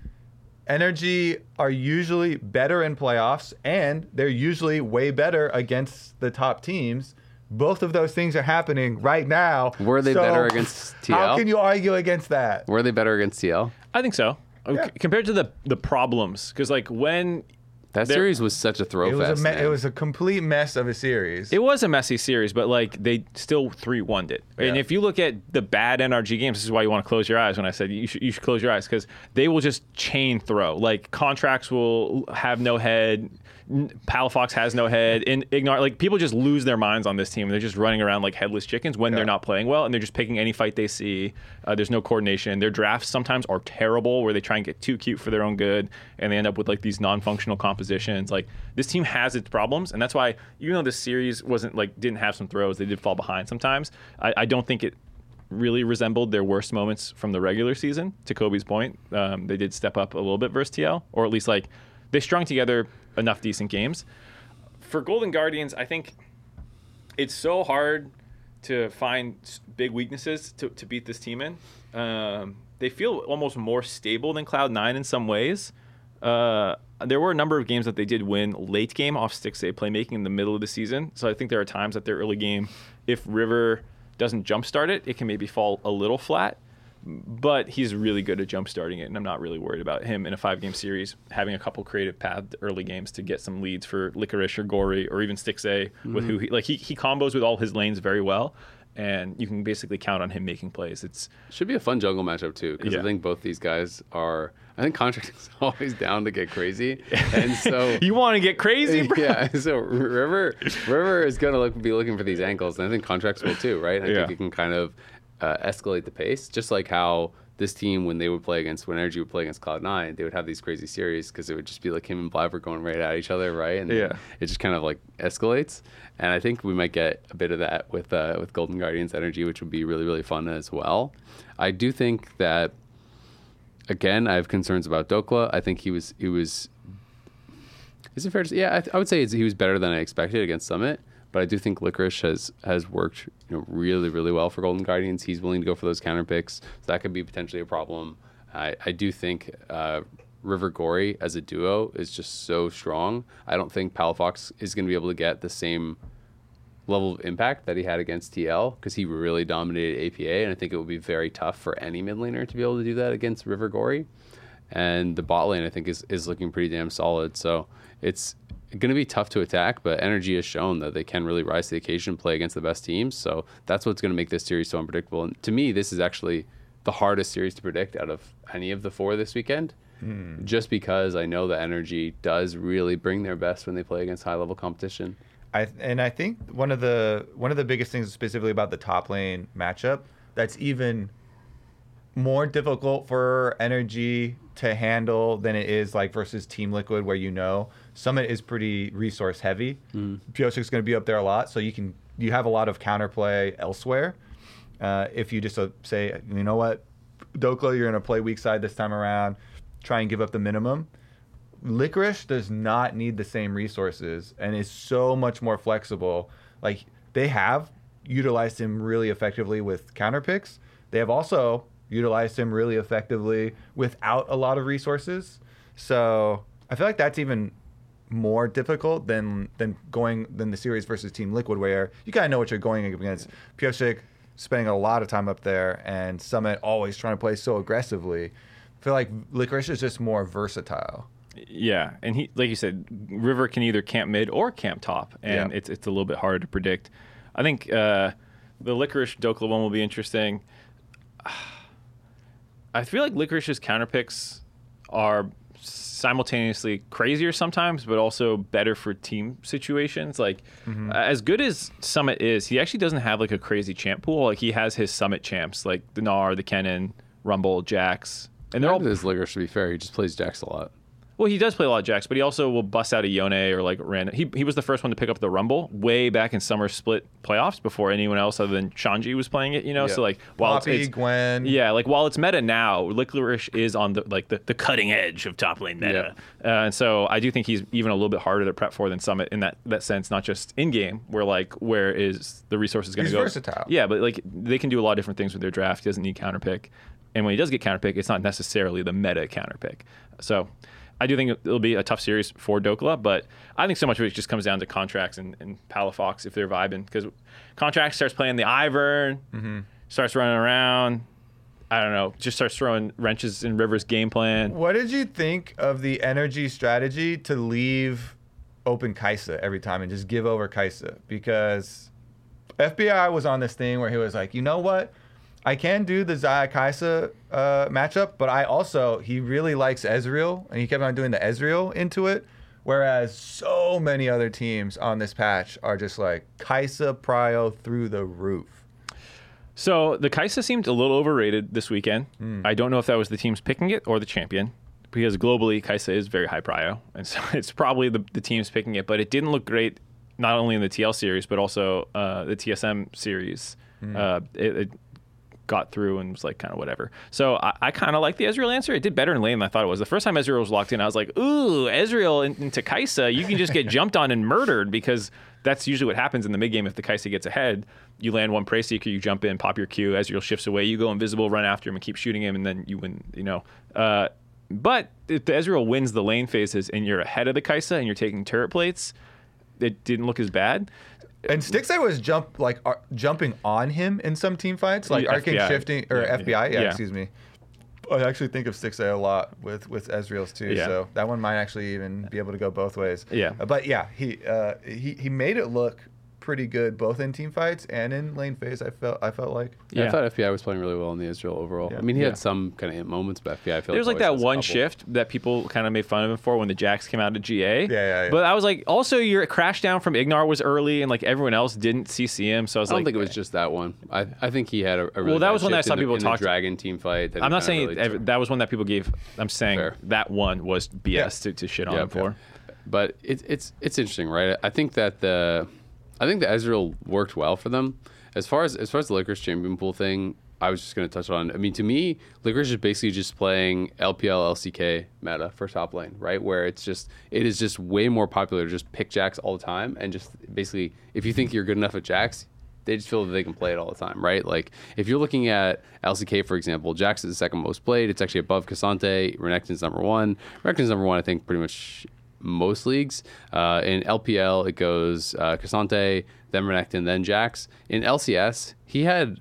Energy are usually better in playoffs, and they're usually way better against the top teams. Both of those things are happening right now. Were they So, better against TL? How can you argue against that? Were they better against TL? I think so. Yeah. C- Compared to the the problems, because like when That They're- series was such a throw It was a fest. me- man. it was a complete mess of a series. It was a messy series, but like they still three one it. And Yeah. if you look at the bad NRG games, this is why you want to close your eyes. When I said you should, you should close your eyes because they will just chain throw. Like Contractz will have no head. Palafox has no head. And ignore like people just lose their minds on this team. They're just running around like headless chickens when Yeah. they're not playing well, and they're just picking any fight they see. Uh, there's no coordination. Their drafts sometimes are terrible, where they try and get too cute for their own good, and they end up with like these non-functional compositions. Like this team has its problems, and that's why even though this series wasn't like didn't have some throws, they did fall behind sometimes. I, I don't think it really resembled their worst moments from the regular season. To Kobe's point, um, they did step up a little bit versus TL, or at least like they strung together enough decent games. For Golden Guardians, I think it's so hard to find big weaknesses to, to beat this team in. Um, they feel almost more stable than Cloud Nine in some ways. Uh, there were a number of games that they did win late game off stick save playmaking in the middle of the season. So I think there are times that their early game, if River doesn't jumpstart it, it can maybe fall a little flat. But he's really good at jumpstarting it, and I'm not really worried about him in a five game series having a couple creative paths early games to get some leads for Licorice or Gori or even Stixxay with who mm-hmm. he like he, he combos with all his lanes very well, and you can basically count on him making plays. It's Should be a fun jungle matchup too, because Yeah. I think both these guys are. I think contract is <laughs> always down to get crazy, <laughs> and so you want to get crazy, <laughs> bro? yeah. So River River is gonna look, be looking for these ankles, and I think Contractz will too, right? I Yeah. think it can kind of uh, escalate the pace, just like how this team, when they would play against, when Energy would play against Cloud Nine, they would have these crazy series because it would just be like him and Blaber going right at each other, right? And Yeah. it just kind of like escalates. And I think we might get a bit of that with uh, with Golden Guardians Energy, which would be really really fun as well. I do think that again, I have concerns about Dhokla. I think he was he was. Is it fair to say? Yeah, I, th- I would say he was better than I expected against Summit. But I do think Licorice has has worked you know really really well for Golden Guardians. He's willing to go for those counter picks, so that could be potentially a problem. I, I do think uh, River Gori as a duo is just so strong. I don't think Palafox is going to be able to get the same level of impact that he had against TL because he really dominated APA, and I think it would be very tough for any mid laner to be able to do that against River Gori. And the bot lane, I think, is, is looking pretty damn solid. So it's going to be tough to attack, but Energy has shown that they can really rise to the occasion, play against the best teams. So that's what's going to make this series so unpredictable. And to me, this is actually the hardest series to predict out of any of the four this weekend. Hmm. Just because I know that Energy does really bring their best when they play against high level competition. I and I think one of the one of the biggest things specifically about the top lane matchup that's even more difficult for energy to handle than it is like versus Team Liquid where you know Summit is pretty resource heavy. Mm. is going to be up there a lot, so you can you have a lot of counterplay elsewhere. Uh, if you just uh, say, you know what, Dhokla, you're going to play weak side this time around, try and give up the minimum. Licorice does not need the same resources and is so much more flexible. Like they have utilized him really effectively with counter picks. They have also utilized him really effectively without a lot of resources. So I feel like that's even more difficult than than going than the series versus Team Liquid, where you kind of know what you're going against. Pyosik spending a lot of time up there, and Summit always trying to play so aggressively. I feel like Licorice is just more versatile. Yeah, and he, like you said, River can either camp mid or camp top, and Yeah. it's it's a little bit harder to predict. I think uh, the Licorice Dhokla one will be interesting. <sighs> I feel like Licorice's counter picks are simultaneously crazier sometimes, but also better for team situations. Like Mm-hmm. uh, as good as Summit is, he actually doesn't have like a crazy champ pool. Like he has his Summit champs, like the Gnar, the Kennen, Rumble, Jax, and they're all This Licorice, to be fair, he just plays Jax a lot. Well, he does play a lot of Jax, but he also will bust out a Yone or like random. He, he was the first one to pick up the Rumble way back in summer split playoffs before anyone else other than Shanji was playing it. You know, Yeah. so like while it's, Poppy, it's Gwen. yeah, like while it's meta now, Licorice is on the like the, the cutting edge of top lane meta, uh, and so I do think he's even a little bit harder to prep for than Summit in that that sense. Not just in game, where like where is the resources going to go? versatile. Yeah, but like they can do a lot of different things with their draft. He doesn't need counter pick, and when he does get counter pick, it's not necessarily the meta counter pick. So. I do think it'll be a tough series for Dhokla, but I think so much of it just comes down to Contractz and, and Palafox if they're vibing. Because Contractz starts playing the Ivern, Mm-hmm. starts running around. I don't know, just starts throwing wrenches in Rivers' game plan. What did you think of the energy strategy to leave open Kaisa every time and just give over Kaisa? Because FBI was on this thing where he was like, you know what? I can do the Xayah Kaisa uh, matchup, but I also, he really likes Ezreal, and he kept on doing the Ezreal into it. Whereas so many other teams on this patch are just like Kaisa Prio through the roof. So the Kaisa seemed a little overrated this weekend. Hmm. I don't know if that was the teams picking it or the champion, because globally Kaisa is very high prio, and <laughs> so it's probably the, the teams picking it. But it didn't look great, not only in the TL series but also uh, the TSM series. Hmm. Uh, it, it got through and was like kind of whatever. So I, I kind of like the Ezreal answer. It did better in lane than I thought it was. The first time Ezreal was locked in, I was like, ooh, Ezreal in- into Kaisa, you can just get <laughs> jumped on and murdered because that's usually what happens in the mid game. If the Kaisa gets ahead, you land one Prey Seeker, you jump in, pop your Q, Ezreal shifts away, you go invisible, run after him, and keep shooting him, and then you win. You know. Uh, but if the Ezreal wins the lane phases and you're ahead of the Kaisa and you're taking turret plates, it didn't look as bad. And Stixxay was jump like ar- jumping on him in some team fights, like arcing shifting or Yeah, FBI. yeah. Yeah, excuse me. I actually think of Stixxay a lot with with Ezreal's too. Yeah. So that one might actually even be able to go both ways. Yeah. Uh, But yeah, he uh, he he made it look pretty good both in team fights and in lane phase. I felt I felt like. Yeah, Yeah. I thought FBI was playing really well in the Ezreal overall. Yeah. I mean, he Yeah. had some kind of moments, but FBI I feel There's like like that always has a one shift that people kind of made fun of him for when the Jax came out of GA. Yeah, yeah, yeah. But I was like, also your crash down from IgNar was early, and like everyone else didn't CC him. So I was I don't like, think it was just that one. I, I think he had a, a really Well, that was one that I saw in the- people in talk- Dragon team fight. I'm not saying really ev- that was one that people gave. I'm saying Fair. that one was BS Yeah. to, to shit on Yeah, him for. But it's it's it's interesting, right? I think that the I think the Ezreal worked well for them. As far as as far as the Licorice Champion Pool thing, I was just going to touch on. I mean, to me, Licorice is basically just playing LPL LCK meta for top lane, right? Where it's just it is just way more popular to just pick Jax all the time and just basically if you think you're good enough at Jax, they just feel that they can play it all the time, right? Like if you're looking at LCK, for example, Jax is the second most played. It's actually above K'Sante. Renekton's number one. Renekton's number one, I think, pretty much most leagues. Uh, in LPL, it goes uh, K'Sante, then Renekton, then Jax. In LCS, he had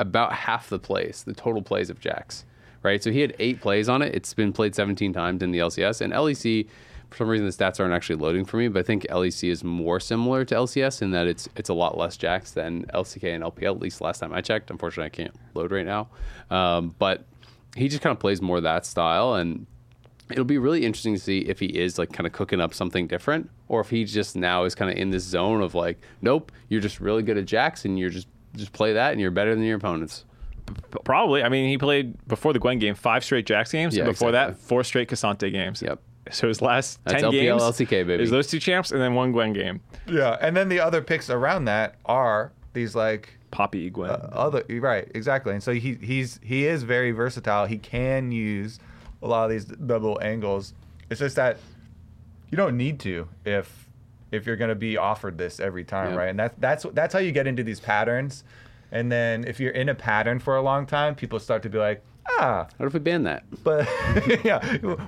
about half the plays, the total plays of Jax, right? So he had eight plays on it. It's been played 17 times in the LCS. And LEC, for some reason, the stats aren't actually loading for me, but I think LEC is more similar to LCS in that it's it's a lot less Jax than LCK and LPL, at least last time I checked. Unfortunately, I can't load right now. Um, but he just kind of plays more that style. And it'll be really interesting to see if he is like kind of cooking up something different or if he just now is kind of in this zone of like, nope, you're just really good at Jax and you're just just play that and you're better than your opponents. Probably. I mean, he played before the Gwen game five straight Jax games. Yeah, and before that, four straight K'Sante games. Yep. So his last That's 10 LPL, games LCK, baby. is those two champs and then one Gwen game. Yeah, and then the other picks around that are these like Poppy Gwen. uh, other right exactly and so he he's he is very versatile he can use a lot of these double angles. It's just that you don't need to if if you're going to be offered this every time Yeah. right? And that's that's that's how you get into these patterns. And then if you're in a pattern for a long time people start to be like ah What if we ban that? but <laughs> yeah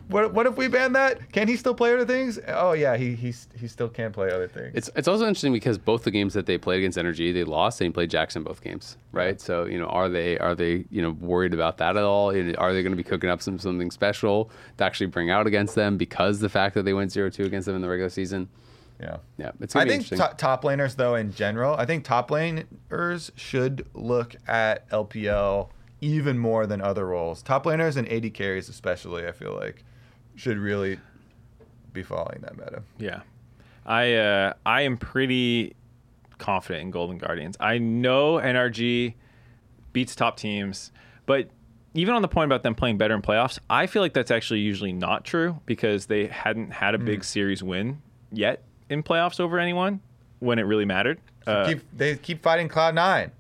what, what if we ban that can he still play other things oh yeah he he's, he still can play other things It's it's also interesting because both the games that they played against Energy, they lost and he played Jackson both games, right? So you know, are they are they you know worried about that at all? You know, Are they going to be cooking up some something special to actually bring out against them because the fact that they went 0-2 against them in the regular season? yeah Yeah, it's I think top, top laners, though, in general, I think top laners should look at LPL even more than other roles. Top laners and AD carries, especially, I feel like, should really be following that meta. Yeah, I uh, I am pretty confident in Golden Guardians. I know NRG beats top teams, but even on the point about them playing better in playoffs, I feel like that's actually usually not true because they hadn't had a Hmm. big series win yet in playoffs over anyone when it really mattered. Uh, keep, they keep fighting Cloud Nine,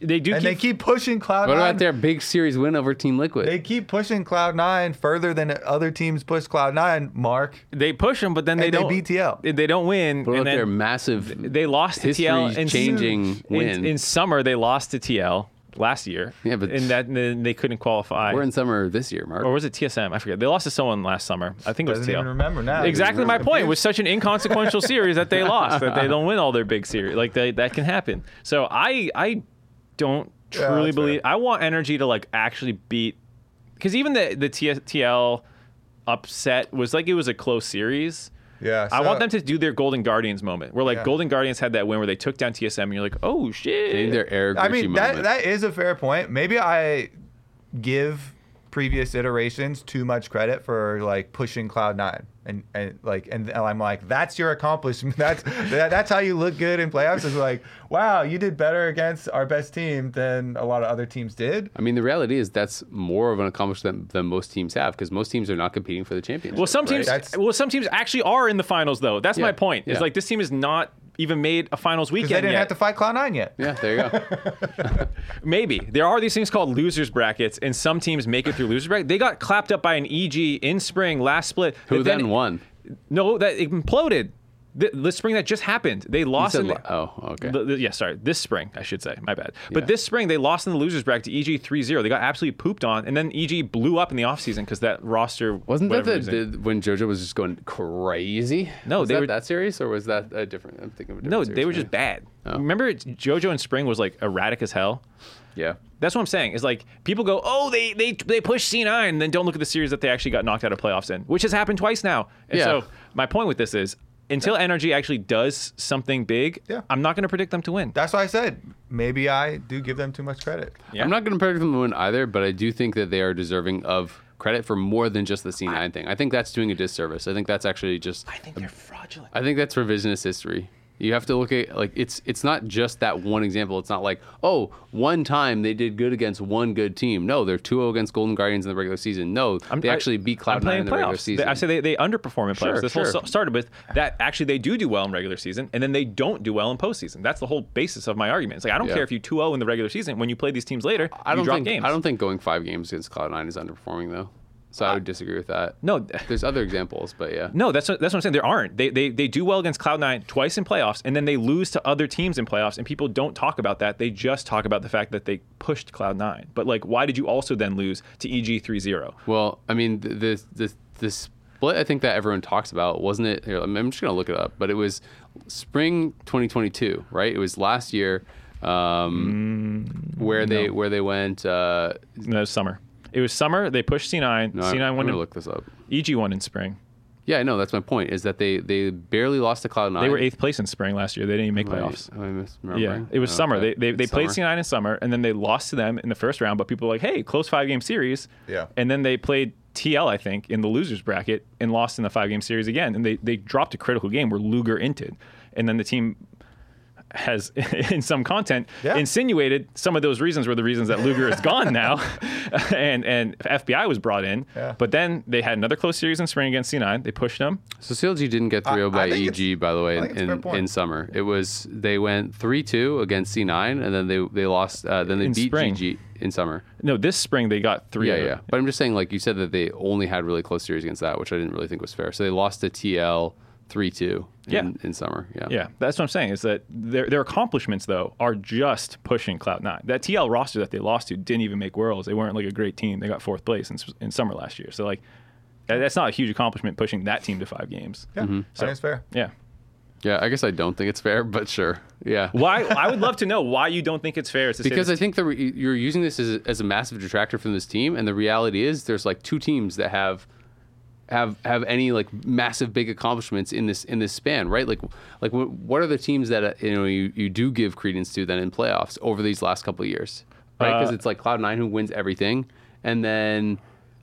they do and keep, they keep pushing Cloud What Nine. about their big series win over Team Liquid? They keep pushing Cloud Nine further than other teams push Cloud Nine. Mark, they push them, but then they And don't beat TL. They don't win. what and about then their massive? they lost to TL in history-changing in, win? in summer. They lost to TL last year. Yeah, but- and that and then they couldn't qualify. We're in summer this year, Mark. or was it TSM? I forget. They lost to someone last summer. I think it was doesn't TL. even remember now. Exactly my He's point. It was such an inconsequential series that they lost. That they <laughs> don't win all their big series. Like they, that can happen. So I I don't truly that's believe. fair. I want energy to like actually beat because even the the T- TL upset was like it was a close series. Yeah, I want them to do their Golden Guardians moment, where like Yeah. Golden Guardians had that win where they took down TSM, and you're like, oh shit. They need their Eric I mean, that moment. that is a fair point. Maybe I give previous iterations too much credit for like pushing Cloud Nine, and and like and I'm like, that's your accomplishment. <laughs> That's that, that's how you look good in playoffs. Is like, wow, you did better against our best team than a lot of other teams did. I mean, the reality is that's more of an accomplishment than most teams have because most teams are not competing for the championship. Well, some teams. That's- Well, some teams actually are in the finals, though. That's my Yeah. point. Is Yeah. like this team is not even made a finals Because weekend they didn't yet. have to fight Cloud Nine yet. Yeah, there you go. <laughs> Maybe there are these things called losers brackets, and some teams make it through losers bracket. They got clapped up by an EG in spring last split. Who that then won? No, that imploded. The, the spring that just happened, they lost. said in the- oh, okay. The, the- yeah, sorry. This spring, I should say. My bad. But Yeah. this spring, they lost in the losers bracket to EG 3-0. They got absolutely pooped on, and then EG blew up in the offseason because that roster Wasn't that the, the when JoJo was just going crazy? No, was they that were- that series or was that a different? I'm thinking of a different no? series They were just bad. Oh. Remember, JoJo in spring was like erratic as hell. Yeah. That's what I'm saying. Is like people go, oh, they they they push C9, and then don't look at the series that they actually got knocked out of playoffs in, which has happened twice now. And Yeah. so my point with this is, until Energy actually does something big, Yeah. I'm not going to predict them to win. That's why I said maybe I do give them too much credit. Yeah. I'm not going to predict them to win either, but I do think that they are deserving of credit for more than just the C9 thing. I think that's doing a disservice. I think that's actually just. I think they're fraudulent. I think that's revisionist history. You have to look at like it's it's not just that one example. It's not like oh one time they did good against one good team. No, they're 2-0 against Golden Guardians in the regular season. No, they actually beat I'm Cloud9 in the regular season. They- I say they, they underperform in playoffs. Sure, this whole sure. st- started with that actually they do do well in regular season, and then they don't do well in postseason. That's the whole basis of my argument. It's like I don't Yeah. care if you 2-0 in the regular season. When you play these teams later, I don't think games. I don't think going five games against Cloud9 is underperforming though. So I would disagree with that. No. there's other examples, but yeah. No, that's what, that's what I'm saying. There aren't. They, they they do well against Cloud9 twice in playoffs, and then they lose to other teams in playoffs, and people don't talk about that. They just talk about the fact that they pushed Cloud9. But like, why did you also then lose to EG 3-0? Well, I mean, the the the, split I think that everyone talks about wasn't it? Here, I'm just gonna look it up, but it was spring 2022, right? It was last year, um, where they where they went. Uh, No, it was summer. It was summer. They pushed C9. no, C9 I'm won. gonna In, look this up. EG won in spring. Yeah, I know. That's my point. Is that they they barely lost to Cloud9. They were eighth place in spring last year. They didn't even make Am I- playoffs. Am I misremembering? Yeah, it was Oh, summer. okay. They they, they It's played summer. C9 in summer, and then they lost to them in the first round. But people were like, hey, close five game series. Yeah. And then they played TL, I think, in the losers bracket and lost in the five game series again. And they they dropped a critical game where Luger inted, and then the team has <laughs> in some content Yeah. insinuated some of those reasons were the reasons that Luger is gone now, <laughs> <laughs> and and FBI was brought in. Yeah. But then they had another close series in spring against C9. They pushed them. So CLG didn't get 3 0 I by think EG, by the way, I think it's a fair in, in summer. It was they went 3 2 against C9, and then they they lost. Uh, then they In beat spring. GG in summer. No, this spring they got three. Yeah, yeah. But I'm just saying, like you said, that they only had really close series against that, which I didn't really think was fair. So they lost to TL 3 2 in, Yeah. in summer. Yeah. Yeah, that's what I'm saying. Is that their their accomplishments though are just pushing Cloud Nine. That TL roster that they lost to didn't even make Worlds. They weren't like a great team. They got fourth place in, in summer last year. So like, that's not a huge accomplishment pushing that team to five games. Yeah, Mm-hmm. I think it's fair. Yeah. Yeah, I guess I don't think it's fair, but sure. Yeah. <laughs> Why? I would love to know why you don't think it's fair to say Because I think the re- you're using this as a, as a massive detractor from this team, and the reality is there's like two teams that have have have any like massive big accomplishments in this in this span, right? Like like what are the teams that uh, you know you, you do give credence to then in playoffs over these last couple of years, right? Because Uh, it's like Cloud Nine who wins everything, and then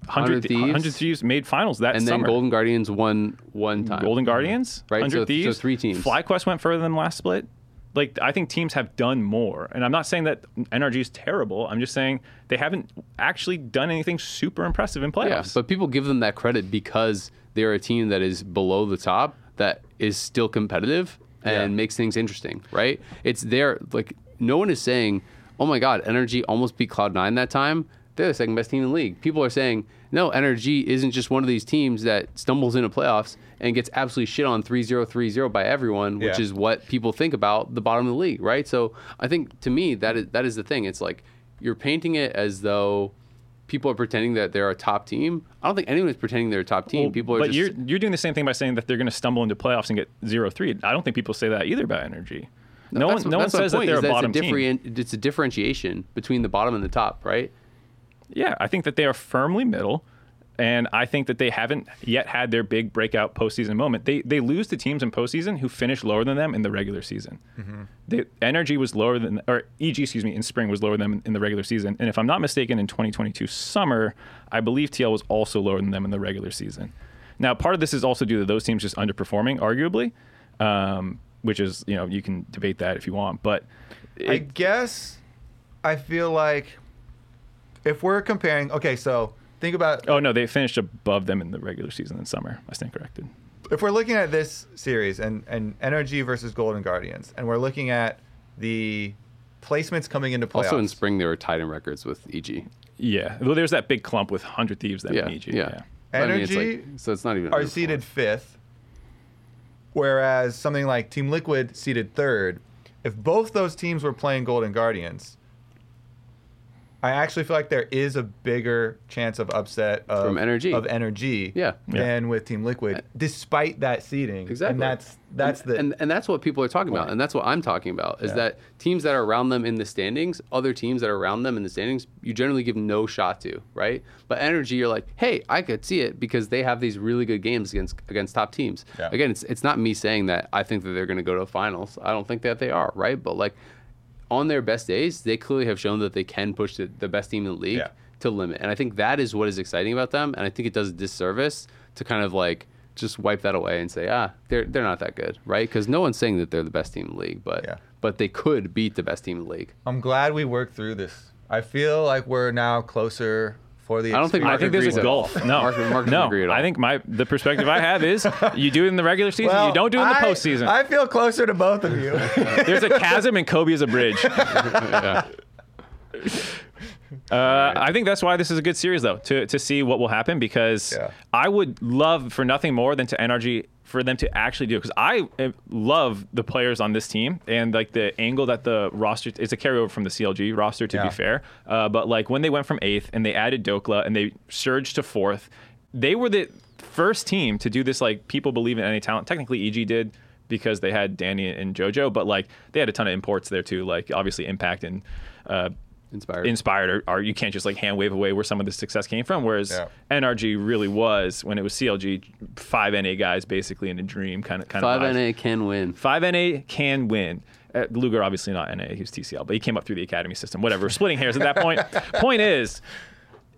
hundred Thieves, hundred thieves made finals that and then summer. Golden Guardians won one time. Golden Guardians, Right, so- hundred so thieves, three teams. FlyQuest went further than last split. Like I think teams have done more, and I'm not saying that NRG is terrible. I'm just saying they haven't actually done anything super impressive in playoffs. Yeah, but people give them that credit because they're a team that is below the top that is still competitive and Yeah. makes things interesting, right? It's there. Like no one is saying, "Oh my God, Energy almost beat Cloud Nine that time." They're the second best team in the league. People are saying, "No, Energy isn't just one of these teams that stumbles into playoffs and gets absolutely shit on 3-0, 3-0 by everyone," which Yeah. is what people think about the bottom of the league, right? So I think to me that is that is the thing. It's like you're painting it as though people are pretending that they're a top team. I don't think anyone is pretending they're a top team. Well, people are but just you're you're doing the same thing by saying that they're going to stumble into playoffs and get zero three. I don't think people say that either about energy. No, that's- one, no one says that they're a bottom it's a, team. it's a differentiation between the bottom and the top, right? Yeah, I think that they are firmly middle, and I think that they haven't yet had their big breakout postseason moment. They they lose to teams in postseason who finish lower than them in the regular season. The energy was lower than, or EG, excuse me, in spring was lower than them in the regular season. And if I'm not mistaken, in 2022 summer, I believe TL was also lower than them in the regular season. Now, part of this is also due to those teams just underperforming, arguably, um, which is you know you can debate that if you want, but I guess I feel like if we're comparing, okay, so think about oh no, they finished above them in the regular season in summer. I stand corrected. if we're looking at this series and and Energy versus Golden Guardians, and we're looking at the placements coming into playoffs. Also in spring, they were tied in records with EG. Yeah. Well, there's that big clump with 100 Thieves that Yeah, yeah, EG. yeah. But I mean, it's Energy like- so it's not even are underperforming. seeded fifth, whereas something like Team Liquid seeded third. If both those teams were playing Golden Guardians, I actually feel like there is a bigger chance of upset of From NRG. of energy Yeah. than with Team Liquid, uh, despite that seeding. Exactly. and that's that's and, the and and that's what people are talking about, and that's what I'm talking about. Is Yeah. that teams that are around them in the standings, other teams that are around them in the standings, you generally give no shot to, right? But energy, you're like, hey, I could see it because they have these really good games against against top teams. Yeah. Again, it's it's not me saying that I think that they're going to go to the finals. I don't think that they are, right? But like on their best days, they clearly have shown that they can push the, the best team in the league Yeah. to limit. And I think that is what is exciting about them. And I think it does a disservice to kind of like just wipe that away and say, ah, they're they're not that good, right? Because no one's saying that they're the best team in the league, but Yeah. but they could beat the best team in the league. I'm glad we worked through this. I feel like we're now closer for the. I don't think I think there's agrees a at gulf. No, Mark- Mark no. agree at all. I think my the perspective I have is <laughs> you do it in the regular season, Well, you don't do it in the I- postseason. I feel closer to both of you. <laughs> There's a chasm and Kobe is a bridge. <laughs> yeah. Uh, I think that's why this is a good series, though, to, to see what will happen because Yeah. I would love for nothing more than to NRG for them to actually do it because I uh, love the players on this team and like the angle that the roster it's a carryover from the CLG roster to Yeah. be fair. Uh, but like when they went from eighth and they added Dhokla and they surged to fourth, they were the first team to do this. Like people believe in any talent. Technically, EG did because they had Danny and JoJo, but like they had a ton of imports there too. Like obviously Impact and. Uh, Inspired. inspired or, or you can't just like hand wave away where some of the success came from whereas Yeah. NRG really was when it was CLG five NA guys basically in a dream kind of kind Five of vibes. NA can win. five NA can win uh, Luger obviously not NA he was TCL but he came up through the academy system whatever <laughs> splitting hairs at that point point is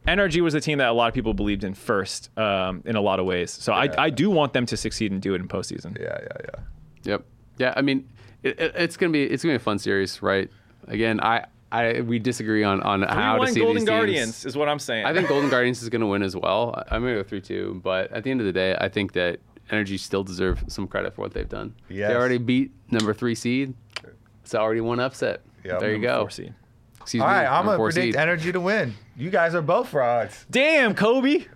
NRG was the team that a lot of people believed in first um, in a lot of ways so Yeah. I, I do want them to succeed and do it in postseason yeah, yeah, yeah. Yep. Yeah. I mean, it, it, it's gonna be it's gonna be a fun series, right? Again, I I we disagree on on how to 3-1 see Golden these teams. Guardians is what I'm saying I think Golden <laughs> Guardians is going to win as well. I- I'm going to go 3 2. But at the end of the day, I think that Energy still deserve some credit for what they've done. Yes. They already beat number three seed. It's already one upset. Yep. there you go. four seed. Excuse All me. right, I'm gonna predict seed. energy to win. You guys are both frauds. Damn, Kobe.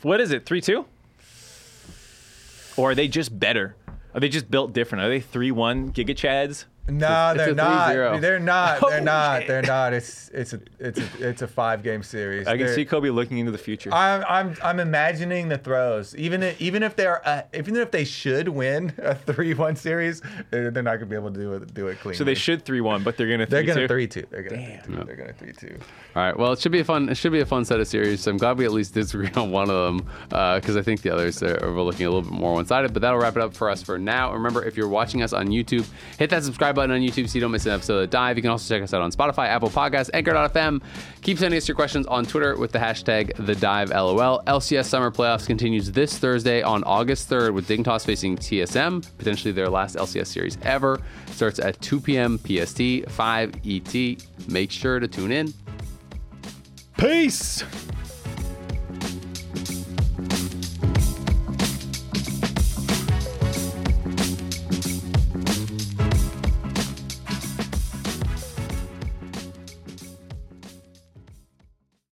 what is it? Three two? Or are they just better? Are they just built different? Are they three one Giga Chads? No, it's they're a not. They're not. They're Oh, not. shit. They're not. It's it's a it's a it's a five game series. I can They're- see Kobe looking into the future. I'm I'm I'm imagining the throws. Even if, even if they're uh, even if they should win <laughs> a three one series, they're, they're not gonna be able to do it do it clean. so they should three one, but they're gonna They're 3-2. gonna three two. They're gonna Damn. three two. They're gonna three two. All right. Well, it should be a fun. It should be a fun set of series. I'm glad we at least disagree <laughs> on one of them because I think the others are, overlooking a little bit more one-sided. But that'll wrap it up for us for now. Remember, if you're watching us on YouTube, hit that subscribe button. Button on YouTube so you don't miss an episode of Dive. You can also check us out on Spotify, Apple Podcasts, Anchor.fm. Keep sending us your questions on Twitter with the hashtag the Dive LOL. LCS Summer Playoffs continues this Thursday on August 3rd with Dignitas facing TSM, potentially their last LCS series ever. Starts at 2 p.m. PST, 5 ET. Make sure to tune in. Peace.